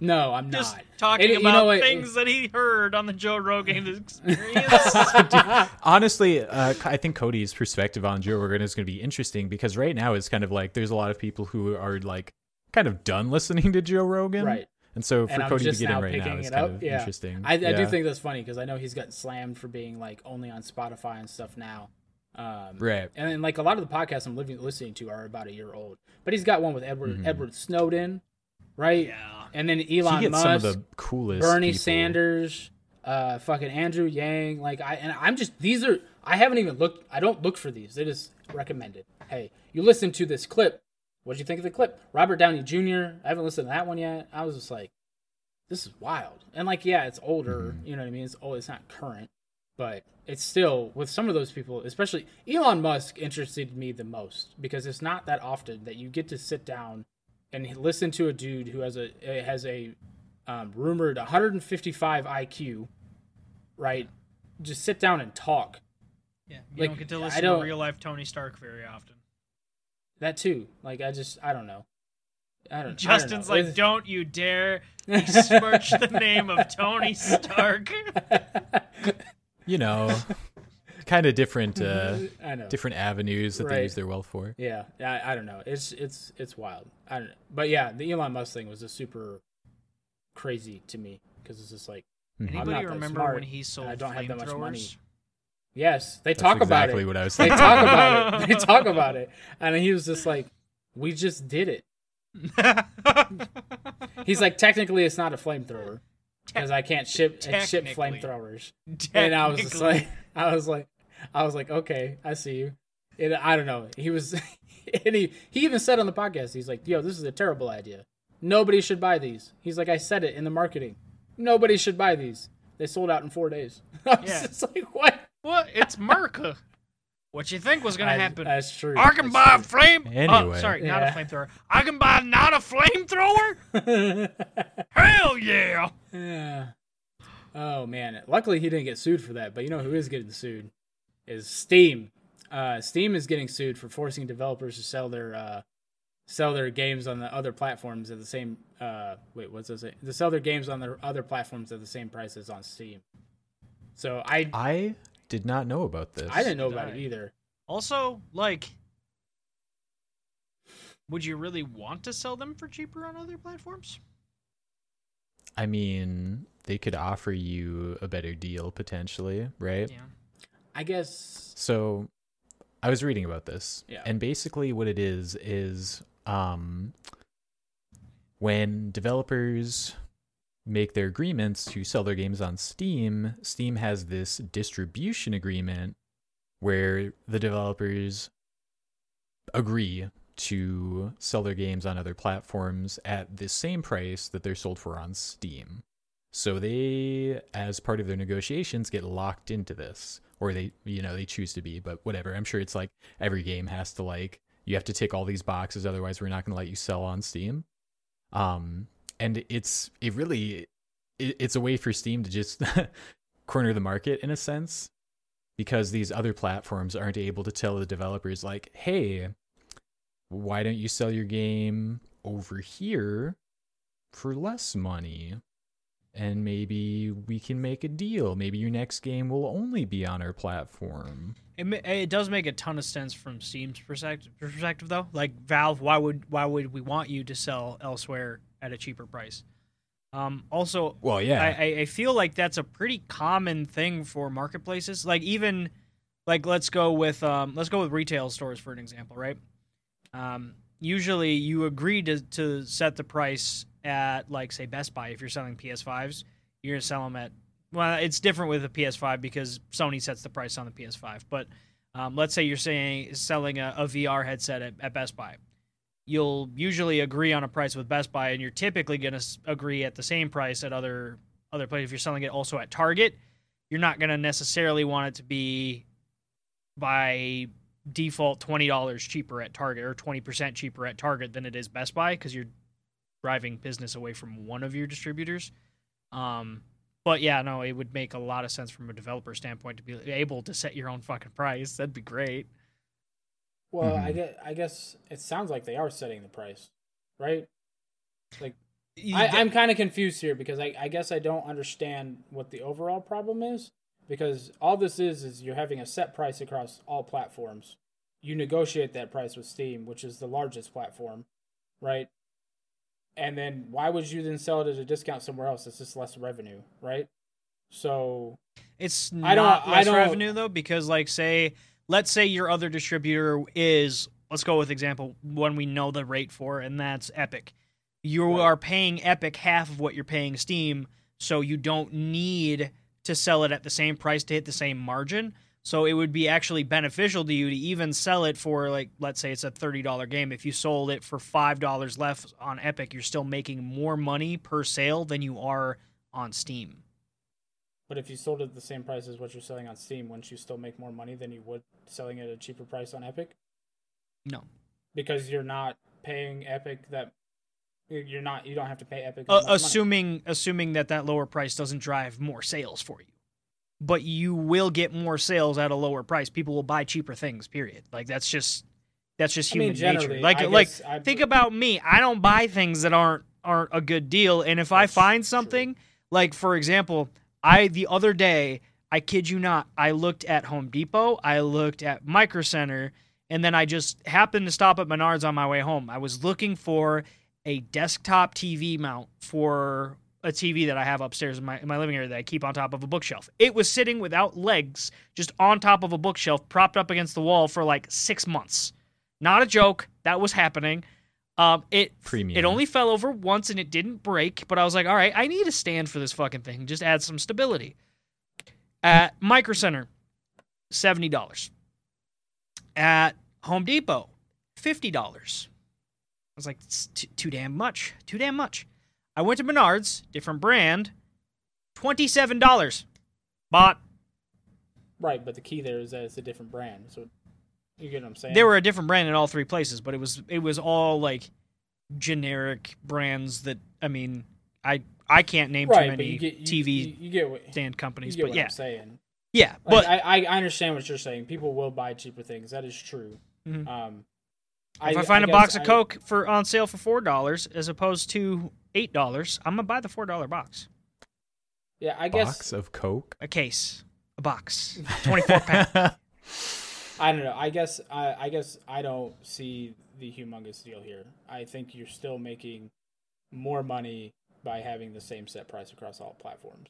No, I'm [laughs] Just not. talking It- you about know what? things that he heard on the Joe Rogan [laughs] experience. [laughs] Honestly, uh, I think Kody's perspective on Joe Rogan is going to be interesting because right now it's kind of like there's a lot of people who are like kind of done listening to Joe Rogan, Right. And so for And Kody to just get now in right now is it kind up. of Yeah. interesting. I, I do think that's funny because I know he's gotten slammed for being like only on Spotify and stuff now. Um, right. And then, like a lot of the podcasts I'm living, listening to are about a year old. But he's got one with Edward Mhm. Edward Snowden, right? yeah. And then He Elon gets Musk, some of the coolest Bernie people. Sanders, uh, fucking Andrew Yang. Like I and I'm just these are I haven't even looked. I don't look for these. They just recommended. Hey, you listen to this clip. What did you think of the clip? Robert Downey Jr. I haven't listened to that one yet. I was just like, this is wild. And like, yeah, it's older. Mhm. You know what I mean? It's oh, it's not current, but it's still with some of those people, especially Elon Musk, interested me the most because it's not that often that you get to sit down and listen to a dude who has a has a um, rumored 155 IQ, right? Just sit down and talk. Yeah. You Like, don't get to listen to real life Tony Stark very often. That too. Like I just I don't know. I don't. Justin's I don't like, don't you dare [laughs] besmirch the name of Tony Stark. [laughs] You know, kind of different, uh, [laughs] I know. different avenues that Right. they use their wealth for. Yeah, I, I don't know. It's it's it's wild. I don't know. But yeah, the Elon Musk thing was just super crazy to me because it's just like Mhm. not Anybody that remember smart, when he sold I don't have that much money. yes, they That's talk about it. exactly what I was They talk about it. [laughs] They talk about it, and he was just like, "We just did it." [laughs] He's like, technically, it's not a flamethrower because I can't ship ship flamethrowers. And I was just like, [laughs] I was like, I was like, okay, I see you. And I don't know. He was, [laughs] and he he even said on the podcast, he's like, yo, this is a terrible idea. Nobody should buy these. He's like, I said it in the marketing. Nobody should buy these. They sold out in four days. [laughs] I was Yeah. just like, what? What? It's Merca. What you think was gonna I- happen? That's true. I can That's buy a true. flame. oh, Anyway. sorry, not a flamethrower. I can buy not a flamethrower. [laughs] Hell yeah! Yeah. Oh man! Luckily he didn't get sued for that. But you know who is getting sued is Steam. Uh, Steam is getting sued for forcing developers to sell their uh, sell their games on the other platforms at the same. Uh, wait, what's this? To sell their games on their other platforms at the same price as on Steam. So I I did not know about this. I didn't know about I. it either. Also, like, would you really want to sell them for cheaper on other platforms? I mean, they could offer you a better deal potentially, right? Yeah. I guess. So I was reading about this. Yeah. And basically what it is is um when developers make their agreements to sell their games on Steam, Steam has this distribution agreement where the developers agree to sell their games on other platforms at the same price that they're sold for on Steam. So they, as part of their negotiations, get locked into this, or they, you know, they choose to be. But whatever. I'm sure it's like every game has to like you have to tick all these boxes, otherwise we're not going to let you sell on Steam. Um, and it's it really it, it's a way for Steam to just [laughs] corner the market in a sense, because these other platforms aren't able to tell the developers like, hey, why don't you sell your game over here for less money? and maybe we can make a deal. Maybe your next game will only be on our platform. It, it does make a ton of sense from Steam's perspective, perspective though. Like Valve, why would why would we want you to sell elsewhere at a cheaper price? Um, also, Well, yeah. I, I, feel like that's a pretty common thing for marketplaces. Like even like let's go with um, let's go with retail stores for an example, right? Um, usually you agree to to set the price at like say Best Buy if you're selling PS5s, you're gonna sell them at well, it's different with a PS5 because Sony sets the price on the PS5. But um, let's say you're saying selling a, a VR headset at, at Best Buy, you'll usually agree on a price with Best Buy, and you're typically going to agree at the same price at other other places. If you're selling it also at Target, you're not going to necessarily want it to be by default twenty dollars cheaper at Target or twenty percent cheaper at Target than it is Best Buy because you're driving business away from one of your distributors. Um, But yeah, no, it would make a lot of sense from a developer standpoint to be able to set your own fucking price. That'd be great. Well, I Mhm. get. I guess it sounds like they are setting the price, right? Like You- I, I'm kind of confused here because I, I guess I don't understand what the overall problem is. Because all this is is you're having a set price across all platforms. You negotiate that price with Steam, which is the largest platform, right? And then why would you then sell it at a discount somewhere else? It's just less revenue, right? So It's I don't- not I less don't- revenue though, because like say, let's say your other distributor is let's go with example one we know the rate for, and that's Epic. You Right. are paying Epic half of what you're paying Steam, so you don't need to sell it at the same price to hit the same margin. So it would be actually beneficial to you to even sell it for like let's say it's a thirty dollar game. If you sold it for five dollars left on Epic, you're still making more money per sale than you are on Steam. But if you sold it at the same price as what you're selling on Steam, wouldn't you still make more money than you would selling it at a cheaper price on Epic? No. Because you're not paying Epic that you're not you don't have to pay Epic. Uh, much money. assuming assuming that that lower price doesn't drive more sales for you but you will get more sales at a lower price people will buy cheaper things period like that's just that's just I mean, human nature like I like guess I- think about me i don't buy things that aren't aren't a good deal and if i find true. something like for example i the other day i kid you not i looked at home depot i looked at micro center and then i just happened to stop at menards on my way home. I was looking for a desktop tv mount for a tv that i have upstairs in my, in my living area that i keep on top of a bookshelf. It was sitting without legs just on top of a bookshelf propped up against the wall for like six months. Not a joke. That was happening um, it Premium. it only fell over once and it didn't break, but I was like, all right, I need a stand for this fucking thing. Just add some stability. At Micro Center, seventy dollars. At Home Depot, fifty dollars. I was like, it's too, too damn much. Too damn much. I went to Menards, different brand, twenty-seven dollars. Bought. right, but the key there is that it's a different brand. So you get what I'm saying? They were a different brand in all three places, but it was it was all like generic brands that I mean, I I can't name right, too many you get you, TV You, you get what stand you companies, get but what yeah, I'm saying. yeah, Like, but I, I I understand what you're saying. People will buy cheaper things. That is true. Mhm. Um, if I, find a box of I- Coke for on sale for four dollars as opposed to eight dollars, I'm gonna buy the four dollar box. yeah, I guess Box of Coke. A case, a box, twenty four pack. [laughs] I don't know. I guess I, I guess I don't see the humongous deal here. I think you're still making more money by having the same set price across all platforms.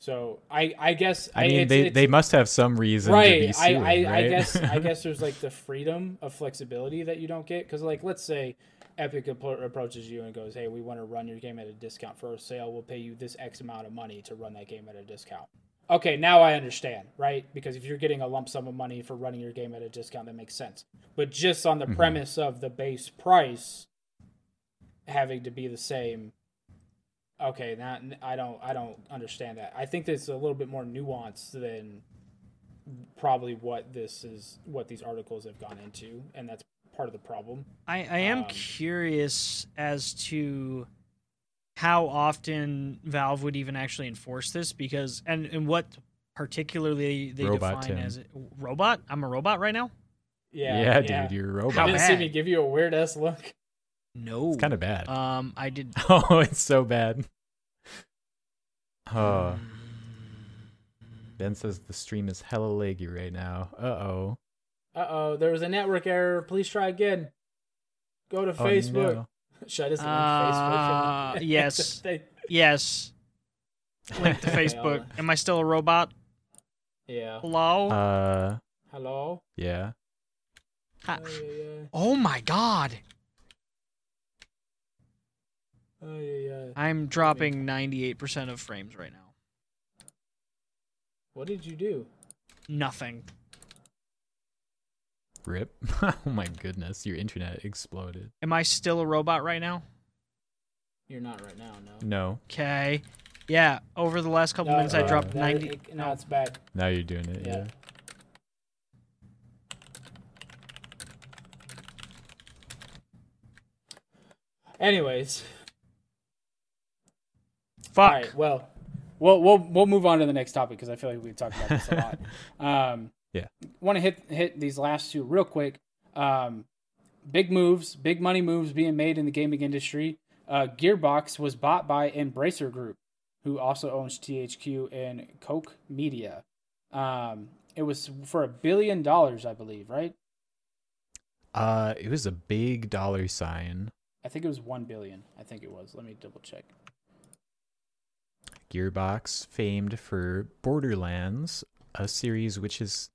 So I I guess I mean, it's- they, it's- they must have some reason to right. be suing, I, I, I guess [laughs] I guess there's like the freedom of flexibility that you don't get because like let's say Epic appro- approaches you and goes, "Hey, we want to run your game at a discount for a sale. We'll pay you this X amount of money to run that game at a discount." Okay, now I understand, right? Because if you're getting a lump sum of money for running your game at a discount, that makes sense. But just on the Mhm. premise of the base price having to be the same, okay, not I don't I don't understand that. I think there's a little bit more nuance than probably what this is what these articles have gone into, and that's part of the problem. I, I am Um, curious as to how often Valve would even actually enforce this because and, and what particularly they Robot define Tim. as robot. I'm a robot right now. Yeah, yeah, dude, you're a robot. How didn't bad? see me give you a weird ass look. No, It's kind of bad. Um, I did. [laughs] oh, it's so bad. Oh, Ben says the stream is hella laggy right now. Uh oh. Uh oh, there was a network error. Please try again. Go to Facebook. [laughs] Should I just link Uh, Facebook? [laughs] yes. [laughs] Yes. Link to Facebook. Am I still a robot? yeah. Hello. uh, Hello. yeah. Ha- Oh, yeah, yeah. oh my God! Oh, yeah, yeah. I'm dropping 98% of frames right now. What did you do? Nothing. Rip. [laughs] oh my goodness, your internet exploded. Am I still a robot right now? You're not right now, no. No, Okay. Yeah. Over the last couple No, minutes, I uh, dropped 90. it- no, it's back. now you're doing it. Yeah. Yeah. Anyways, Fuck. all right. Well, we'll we'll we'll move on to the next topic because I feel like we've talked about this a lot. [laughs] Um, Yeah. Want to hit hit these last two real quick. Um, big moves, big money moves being made in the gaming industry. Uh, Gearbox was bought by Embracer Group, who also owns THQ and Koch Media. Um, it was for a billion dollars, I believe, right? Uh, it was a big dollar sign. I think it was one billion. I think it was. Let me double check. Gearbox, famed for Borderlands, a series which is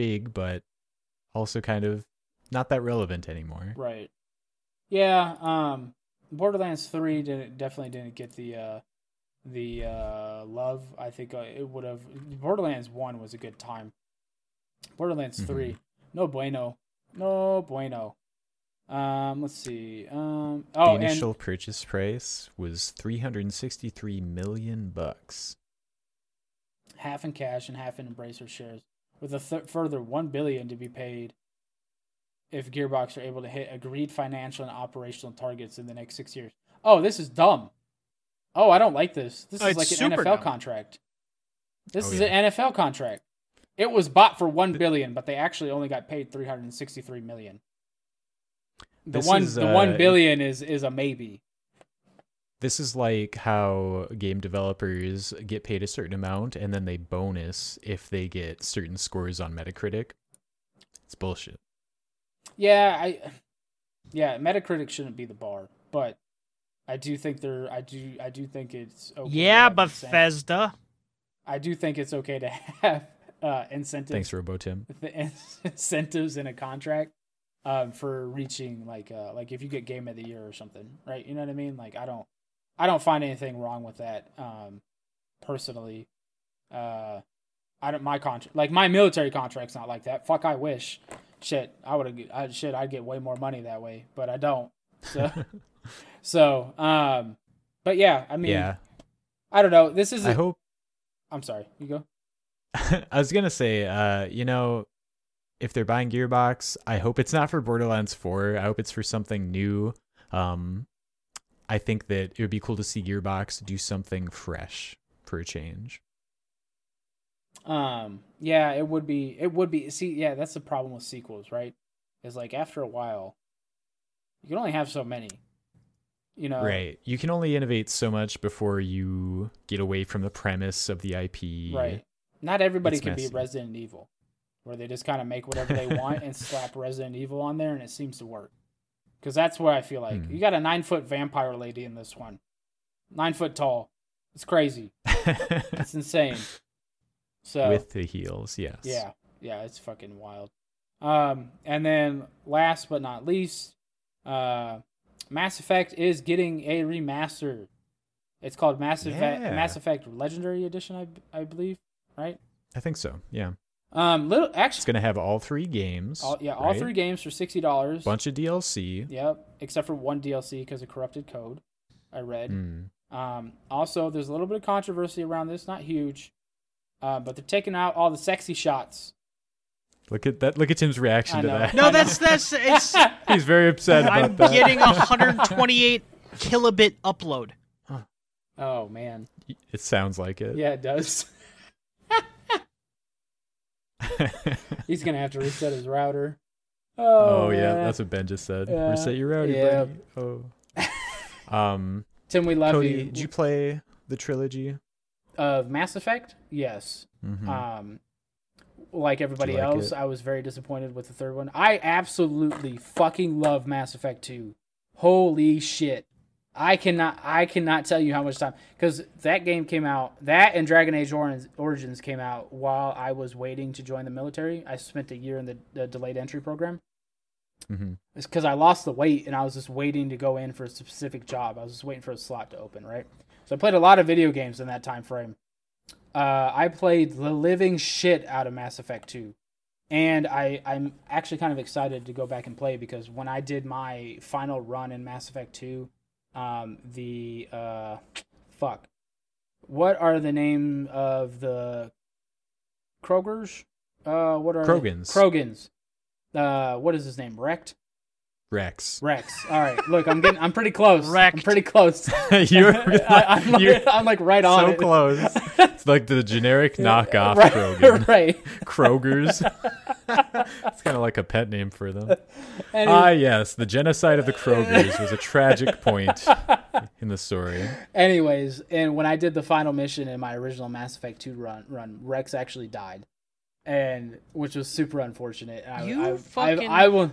big but also kind of not that relevant anymore. Right. Yeah. Um, Borderlands Three didn't definitely didn't get the uh, the uh, love. I think uh, it would have. Borderlands One was a good time. Borderlands Mhm. Three, no bueno, no bueno. Um, let's see. Um, oh, the initial and purchase price was 363 million bucks. half in cash and half in Embracer shares, with a th- further one billion to be paid if Gearbox are able to hit agreed financial and operational targets in the next six years. Oh, this is dumb. Oh, I don't like this. This Oh, is like an NFL dumb. contract. This Oh, is yeah. an NFL contract. It was bought for one billion, but they actually only got paid three hundred and sixty-three million. The This one, is, the uh, one billion is is a maybe. This is like how game developers get paid a certain amount and then they bonus if they get certain scores on Metacritic. It's bullshit. Yeah, I yeah, Metacritic shouldn't be the bar, but I do think there I do I do think it's okay. Yeah, have incent- Bethesda. I do think it's okay to have uh incentives Thanks, RoboTim. the [laughs] incentives in a contract um for reaching like uh like if you get game of the year or something, right? You know what I mean? Like I don't I don't find anything wrong with that um personally. Uh I don't my contract like my military contract's not like that. Fuck I wish. Shit, I would have I shit I'd get way more money that way, but I don't. So [laughs] so um but yeah, I mean yeah. I don't know. This is I hope I'm sorry. You go. [laughs] I was gonna say, uh, you know, if they're buying Gearbox, I hope it's not for Borderlands 4. I hope it's for something new. Um, I think that it would be cool to see Gearbox do something fresh for a change. Um, yeah, it would be. It would be. See, yeah, that's the problem with sequels, right? Is like after a while, you can only have so many. You know, right. You can only innovate so much before you get away from the premise of the IP. Right. Not everybody It's can be. Resident Evil, where they just kind of make whatever they want and [laughs] slap Resident Evil on there, and it seems to work. Because that's where I feel like Hmm. you got a nine foot vampire lady in this one, nine foot tall. It's crazy. [laughs] It's insane. So With the heels, yes. Yeah, yeah, it's fucking wild. Um, and then last but not least, uh, Mass Effect is getting a remaster. It's called Mass Effect Yeah. Mass Effect Legendary Edition, I I believe, right? I think so. Yeah. Um, little actually, It's gonna have all three games. all, yeah, all right? three games for sixty dollars. Bunch of DLC. Yep, except for one DLC because of corrupted code. I read. Hmm. Um, also, there's a little bit of controversy around this, not huge, uh, but they're taking out all the sexy shots. Look at that. Look at Tim's reaction to that. No, that's that's [laughs] it's. He's very upset about I'm that. getting a 128 kilobit upload. oh man, It sounds like it. yeah, it does. [laughs] [laughs] He's gonna have to reset his router. Oh, oh, yeah, that's what Ben just said. Yeah. Reset your router, Yeah. buddy. Oh. Um, [laughs] Tim. We love Kody, you. did you play the trilogy? Of Mass Effect, yes. Mhm. Um, like everybody like else, it? I was very disappointed with the third one. I absolutely fucking love Mass Effect Two. Holy shit! I cannot, I cannot tell you how much time because that game came out. That and Dragon Age Origins, came out while I was waiting to join the military. I spent a year in the, the delayed entry program. Mhm. It's because I lost the weight and I was just waiting to go in for a specific job. I was just waiting for a slot to open, right? So I played a lot of video games in that time frame. Uh, I played the living shit out of Mass Effect 2. And I, I'm actually kind of excited to go back and play because when I did my final run in Mass Effect 2, um, the uh, fuck, what are the name of the Krogers? Uh, what are Krogans. Krogans. Uh, what is his name? Wrecked. Wrex. Wrex. All right. Look, I'm getting. I'm pretty close. I'm pretty close. [laughs] you're [laughs] I, I'm, like, you're I'm like right on so it. close. [laughs] It's like the generic knockoff right, Krogan. right. Kroger's. it's kind of like a pet name for them. Any- Ah, yes, the genocide of the Krogers was a tragic point in the story. anyways, and when I did the final mission in my original Mass Effect 2 run, run Wrex actually died, and which was super unfortunate. I, You I, fucking- I, I will.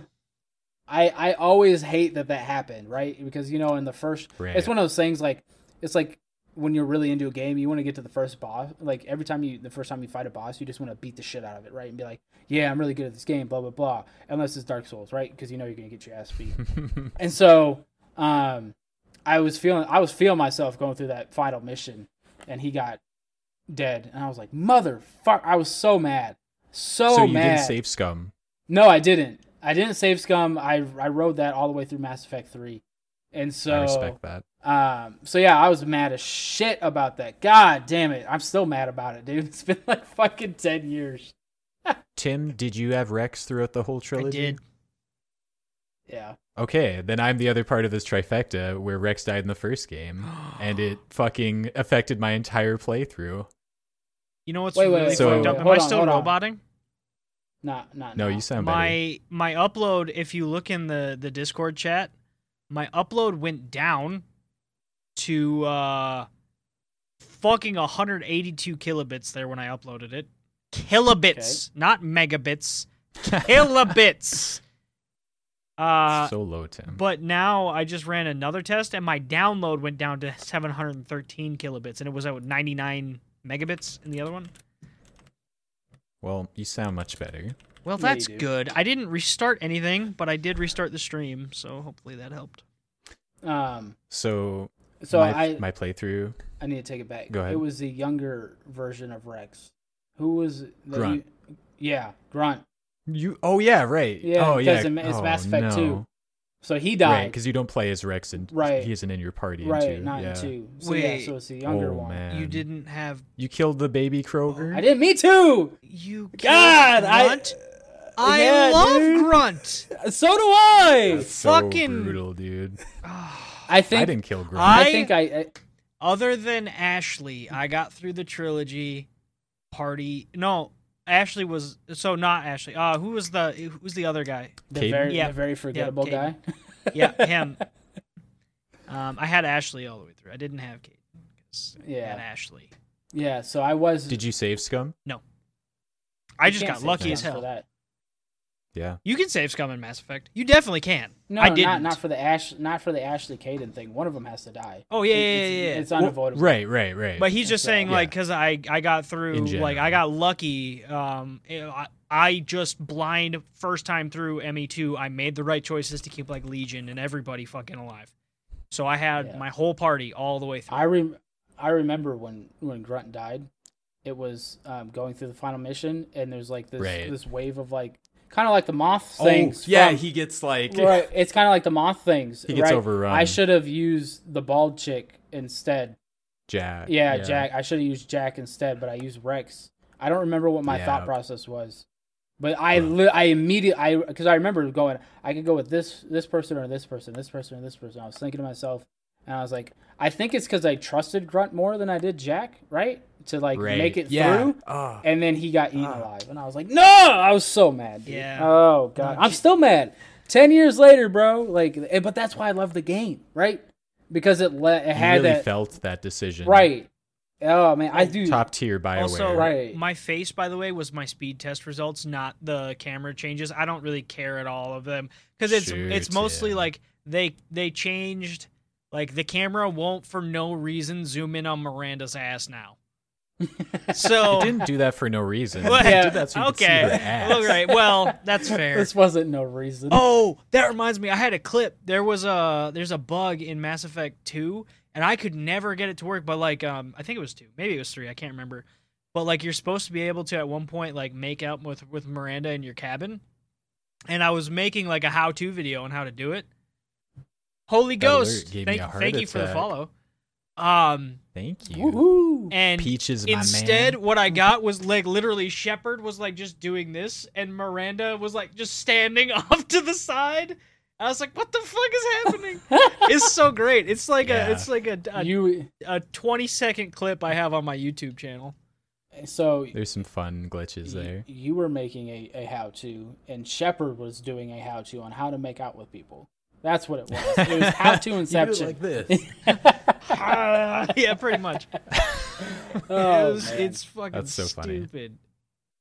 I I always hate that that happened, right? Because you know, in the first, Right. it's one of those things like it's like when you're really into a game, you want to get to the first boss. Like every time you, the first time you fight a boss, you just want to beat the shit out of it, right? And be like, yeah, I'm really good at this game, blah blah blah. Unless it's Dark Souls, right? Because you know you're gonna get your ass beat. [laughs] and so, um, I was feeling, I was feeling myself going through that final mission, and he got dead, and I was like, motherfucker! I was so mad, so, so you mad. didn't save Scum. No, I didn't. I didn't save Scum. I I rode that all the way through Mass Effect Three, and so I respect that. um, so yeah, I was mad as shit about that. God damn it, I'm still mad about it, dude. [laughs] It's been like fucking ten years. [laughs] Tim, did you have Wrex throughout the whole I trilogy? did. Yeah, Okay, then I'm the other part of this trifecta where Wrex died in the first game, [gasps] and it fucking affected my entire playthrough. You know what's Wait, wait, really wait, fucked wait, up? Am Hold I still hold on. roboting? Not not No, now. you sound better. my my upload if you look in the the discord chat my upload went down to uh fucking 182 kilobits there when i uploaded it kilobits not megabits [laughs] kilobits [laughs] uh so low, Tim. but now i just ran another test and my download went down to 713 kilobits and it was at 99 megabits in the other one well, you sound much better. well Yeah, you that's do. good i didn't restart anything but i did restart the stream so hopefully that helped Um, So, so my, I my playthrough. I need to take it back. Go ahead. It was the younger version of Wrex. Who was that Grunt. You, yeah, Grunt. You oh yeah right Yeah, oh yeah because it- it's oh, Mass Effect no. 2. So he right died. because you don't play as Wrex and Right. he isn't in your party in Right, two. not yeah. in two. So yeah, Wait. so it's the younger oh one. man You didn't have you killed the baby Kroger I didn't. Me too. you. killed God, Grunt? I. I yeah, love dude. Grunt. [laughs] So do I. That's so fucking- brutal dude [sighs] I think. I didn't kill Grunt I, I- think I. I Other than Ashley, I got through the trilogy. Party. No, Ashley was so not Ashley. Uh, who was the who was the other guy? the Kaidan? very, Yeah. the very forgettable guy. [laughs] Yeah, him. Um, I had Ashley all the way through. I didn't have Kate. Yeah. had Ashley. yeah. So I was. did you save Scum No, I you just got lucky as Scum for hell. That. yeah You can save Scum in Mass Effect. You definitely can. No, I not didn't. not for the Ash, not for the Ashley Kaidan thing. One of them has to die. Oh yeah, It- yeah, it's, yeah, yeah. It's unavoidable. right right right But he's just So- saying Yeah. like because I I got through like I got lucky. Um, you I, I just blind first time through ME two. I made the right choices to keep like Legion and everybody fucking alive. So I had Yeah. my whole party all the way through. I rem- I remember when when Grunt died, it was um, going through the final mission, and there's like this Right. this wave of like kind of like the moth oh, things. oh yeah from- he gets like right. It's kind of like the moth things. He gets right? overrun. I should have used the bald chick instead. Jack Yeah, Jack. I should have used Jack instead, but I used Wrex. I don't remember what my Yeah. thought process was, but I li- I immediately I because I remember going I could go with this this person or this person, this person or this person. I was thinking to myself, and I was like, I think it's because I trusted Grunt more than I did Jack, right? To like right. make it yeah. through. Oh. And then he got eaten Ah. alive, and I was like, "No!" I was so mad. Dude. Yeah. Oh god, I'm still mad. Ten years later, bro. Like, but that's why I love the game, right? Because it let it You had really that felt that decision right. Oh man, I do. top tier Bioware Also, Right. my face, by the way, was my speed test results, not the camera changes. I don't really care at all of them because it's it's mostly yeah. like they they changed like the camera won't for no reason zoom in on Miranda's ass now. So It didn't do that for no reason. Well, It yeah, did that so you could see okay, ass. all right, well that's fair. This wasn't no reason. Oh, that reminds me. I had a clip. There was a there's a bug in Mass Effect 2 and I could never get it to work, but like um I think it was 2. Maybe it was 3. I can't remember. But like you're supposed to be able to at one point like make out with with Miranda in your cabin. And I was making like a how-to video on how to do it. Holy That Ghost. Thank, thank you for the follow. Um Thank you. Woohoo! and Peaches, my Instead, man. what I got was like literally Shepard was like just doing this, and Miranda was like just standing [laughs] off to the side, I was like, "What the fuck is happening?" [laughs] it's so great. It's like Yeah. a it's like a, a you a 20 second clip I have on my YouTube channel. so There's some fun glitches you, there. you were making a, a how to, and Shepard was doing a how to on how to make out with people. That's what it was. It was [laughs] how to Inception. Like this. Ah, [laughs] yeah, pretty much. [laughs] Oh, it was- it's fucking That's so funny. stupid.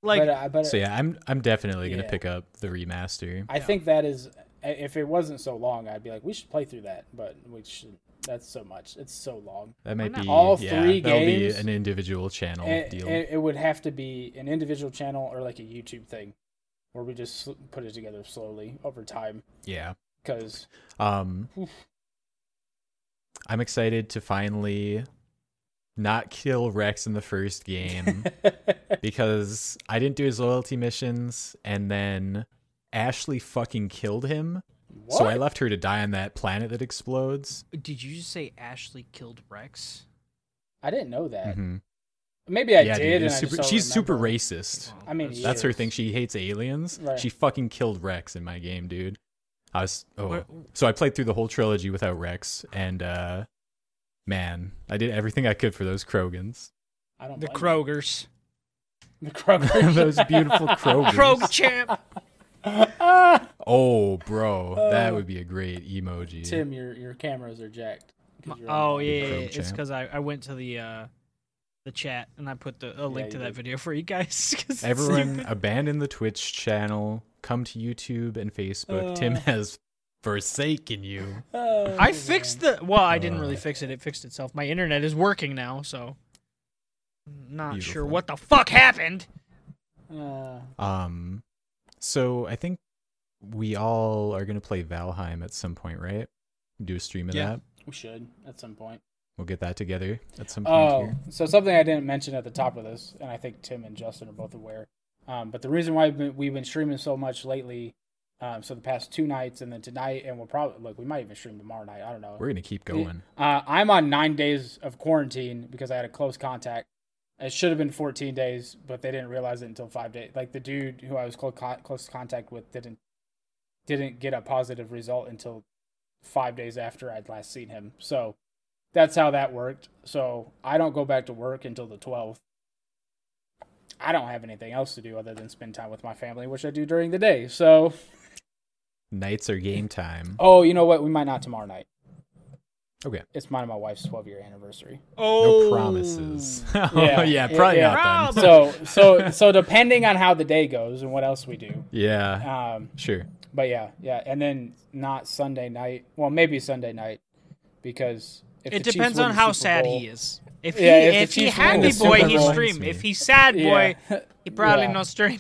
Like but, uh, but So yeah, I'm I'm definitely gonna Yeah. pick up the remaster. I think that is if it wasn't so long, I'd be like, we should play through that, but we should. That's so much. It's so long. That might be All yeah, three that'll games? be an individual channel It, deal. it, it would have to be an individual channel or like a YouTube thing, where we just put it together slowly over time. yeah. Because Um, Oof. I'm excited to finally not kill Wrex in the first game [laughs] because I didn't do his loyalty missions, and then Ashley fucking killed him. So I left her to die on that planet that explodes. did you just say Ashley killed Wrex? I didn't know that. Mhm. Maybe I yeah, did. dude, and it's I just super, don't she's super racist. I mean, That's her thing. She hates aliens. Right. She fucking killed Wrex in my game, dude. I was oh, What- so I played through the whole trilogy without Wrex, and uh, man, I did everything I could for those Krogans. I don't the blame Krogers. you. [laughs] the Kroger. [laughs] those beautiful Krogans. Krog champ. [laughs] Oh, bro, that Uh, would be a great emoji. Tim, your your cameras are jacked. Oh on- yeah, yeah, yeah. it's because I, I went to the uh the chat and I put the a link you to that did. video for you guys. 'cause it's Everyone stupid. abandon the Twitch channel. Come to YouTube and Facebook. Tim Uh. has forsaken you. Oh, I fixed the. Well, I didn't Uh. really fix it. It fixed itself. My internet is working now, so not sure what the fuck happened. Uh, Um, so I think we all are gonna play Valheim at some point, right? Do a stream of Yeah. that. we should at some point. We'll get that together at some point Oh, here. so something I didn't mention at the top of this, and I think Tim and Justin are both aware. Um, but the reason why we've been, we've been streaming so much lately, um, so the past two nights and then tonight, and we'll probably look, we might even stream tomorrow night. I don't know. We're gonna keep going. Uh, I'm on nine days of quarantine because I had a close contact. It should have been 14 days, but they didn't realize it until five days. Like the dude who I was close close contact with didn't didn't get a positive result until five days after I'd last seen him. So that's how that worked. So I don't go back to work until the 12th. I don't have anything else to do other than spend time with my family, which I do during the day. So, Nights are game time. oh, you know what? We might not tomorrow night. Okay. It's mine and my wife's 12 year anniversary. Oh, No promises. [laughs] Yeah, oh yeah, probably yeah. not then. so so so depending on how the day goes and what else we do Yeah, um sure. but yeah yeah and then not sunday night well maybe sunday night because if It the Chiefs depends win on the how Super sad Bowl- he is. If Yeah, he if if he Chiefs happy boy, he Bowl- stream. If he's sad boy, yeah, he probably Yeah. no stream.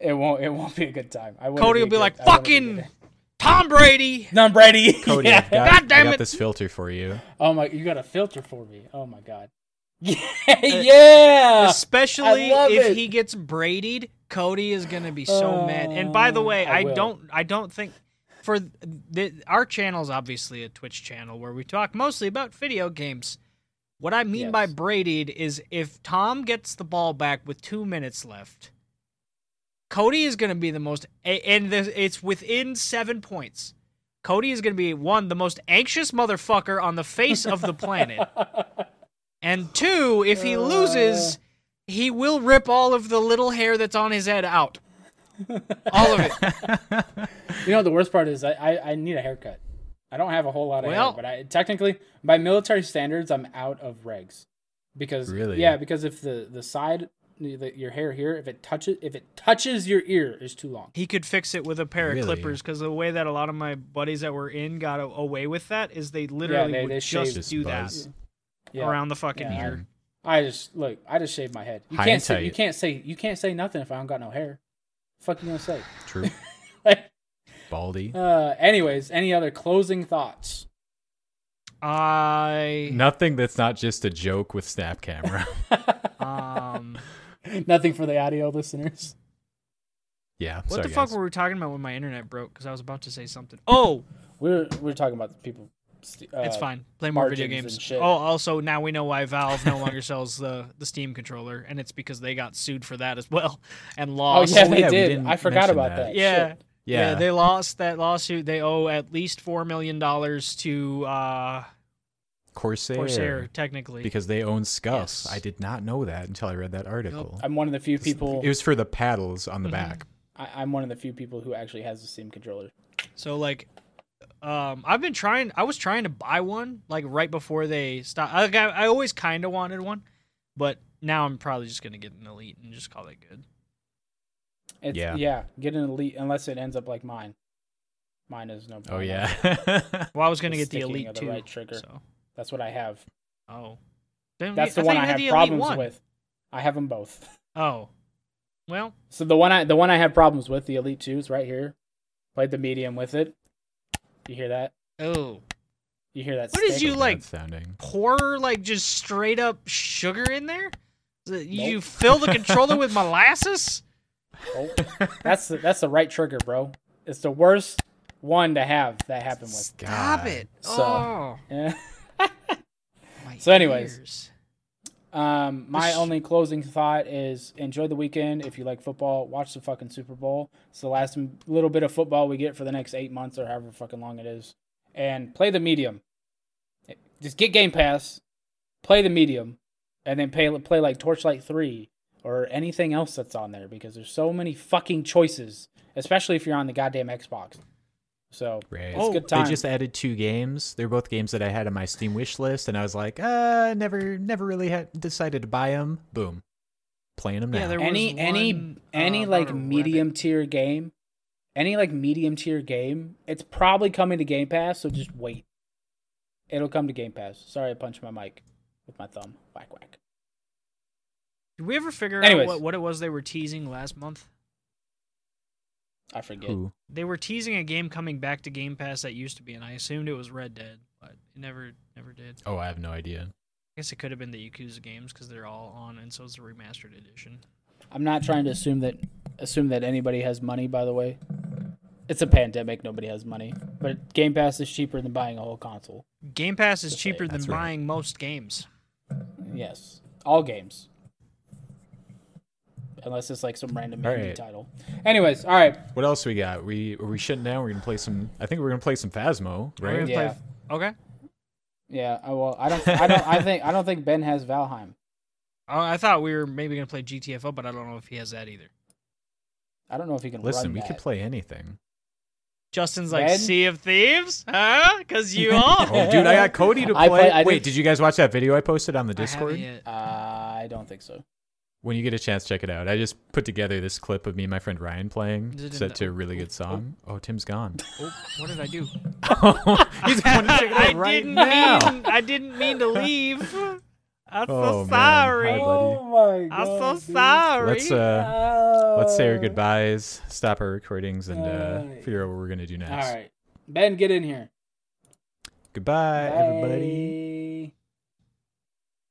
it won't it won't be a good time I wouldn't Kody will be good- like, I "Fucking. Tom Brady." Tom Brady [laughs] Kody, Yeah. I've got, God damn I got it. this filter for you. oh my you got a filter for me oh my god [laughs] yeah yeah Especially if it. he gets Brady'd, Kody is gonna be so mad. And by the Uh, way, I I, don't, I don't think for the, our channel is obviously a Twitch channel where we talk mostly about video games. What I mean by Yes. Brady'd is if Tom gets the ball back with two minutes left, Kody is gonna be the most, and it's within seven points. Kody is gonna be one the most anxious motherfucker on the face of the planet. [laughs] And two, if he loses, he will rip all of the little hair that's on his head out. All of it. [laughs] You know the worst part is I, I, I need a haircut. I don't have a whole lot of Well- hair, but I technically by military standards I'm out of regs. Because Really? yeah, because if the the side the, your hair here if it touches if it touches your ear is too long. He could fix it with a pair Really? of clippers because the way that a lot of my buddies that were in got a- away with that is they literally they- would they just Just do buzz. Yeah. that around the fucking Yeah. ear. I just look, I just shaved my head. You High can't say you can't say you can't say nothing if I don't got no hair. fuck you gonna say? True. [laughs] Baldy. uh anyways, any other closing thoughts? I Nothing that's not just a joke with snap camera. [laughs] [laughs] um Nothing for the audio listeners. yeah. what sorry, the fuck guys. were we talking about when my internet broke? Because I was about to say something. Oh, We're we're talking about the people. Uh, it's fine. Play more video games. Oh, also now we know why Valve no longer [laughs] sells the the Steam controller, and it's because they got sued for that as well and Oh yeah, Oh, they yeah, did. I forgot about that. that. Yeah. Shit. Yeah. they lost that lawsuit. They owe at least four million dollars to uh, Corsair. Corsair, technically. Because they own Scuff. Yes. I did not know that until I read that article. I'm one of the few people. It was for the paddles on the Mhm. back. I, I'm one of the few people who actually has the Steam controller. So like, um, I've been trying. I was trying to buy one like right before they stopped. Like, I, I always kind of wanted one, but now I'm probably just gonna get an elite and just call it good. It's, Yeah. yeah. Get an elite unless it ends up like mine. Mine is no. Problem. Oh yeah. [laughs] [laughs] Well, I was gonna The get the elite of the too. right trigger. So, That's what I have. oh, Then That's you- the one I have problems one. with. I have them both. [laughs] Oh, well, So the one I the one I have problems with, the Elite Two, is right here. Played the medium with it. You hear that? oh, You hear that? What did stick? you- like- sounding. pour like just straight up sugar in there? You Nope. fill the controller with molasses? Oh, that's the, that's the right trigger, bro. It's the worst one to have that happen with. Stop God. it! So- oh, Yeah. [laughs] So anyways. ears. Um, my only closing thought is enjoy the weekend. If you like football, watch the fucking Super Bowl. It's the last little bit of football we get for the next eight months or however fucking long it is. And play the medium. Just get Game Pass, play the medium, and then pay, play like Torchlight 3 or anything else that's on there because there's so many fucking choices, especially if you're on the goddamn Xbox. So Right. it's Oh, good They time. just added two games. They're both games that I had on my Steam wish list, and I was like, uh, never, never really had decided to buy them. Boom, playing them now. Yeah, there any was any one, any uh, like medium rabbit. tier game any like medium tier game it's probably coming to game pass so just wait it'll come to game pass sorry i punched my mic with my thumb whack whack Did we ever figure Anyways. out what, what it was they were teasing last month? i forget Who? They were teasing a game coming back to Game Pass that used to be, and I assumed it was Red Dead, but it never never did. Oh, I have no idea. I guess it could have been the Yakuza games because they're all on, and so it's a remastered edition. i'm not trying to assume that assume that anybody has money by the way it's a pandemic nobody has money but game pass is cheaper than buying a whole console Game Pass is Just saying, cheaper than that's right. buying most games. yes all games unless it's like some random All indie right. title anyways all right What else we got? We are we shutting down? We're gonna play some. I think we're gonna play some Phasmo, right? Yeah. play- Okay. Yeah, I- well, I don't, I don't, I think, I don't think Ben has Valheim. [laughs] Oh, I thought we were maybe gonna play GTFO, but I don't know if he has that either. I don't know if he can Listen, run we that. could play anything. Justin's like Ben? Sea of Thieves, huh? Because you all. [laughs] Oh, dude, I got Kody to [laughs] play. I play- I Wait, did- did you guys watch that video I posted on the Discord? yet. Uh, I don't think so. When you get a chance, check it out. I just put together this clip of me and my friend Ryan playing, Is it in set the- to a really oh, good song. Oh, Tim's gone. [laughs] Oh, what did I do? [laughs] He's going to check it [laughs] I right didn't now. mean. I didn't mean to leave. I'm Oh, so sorry. Hi, buddy. my god. I'm so sorry. Let's uh, let's say our goodbyes, stop our recordings, and uh, figure out what we're gonna do next. right, Ben, get in here. Goodbye, everybody. Bye.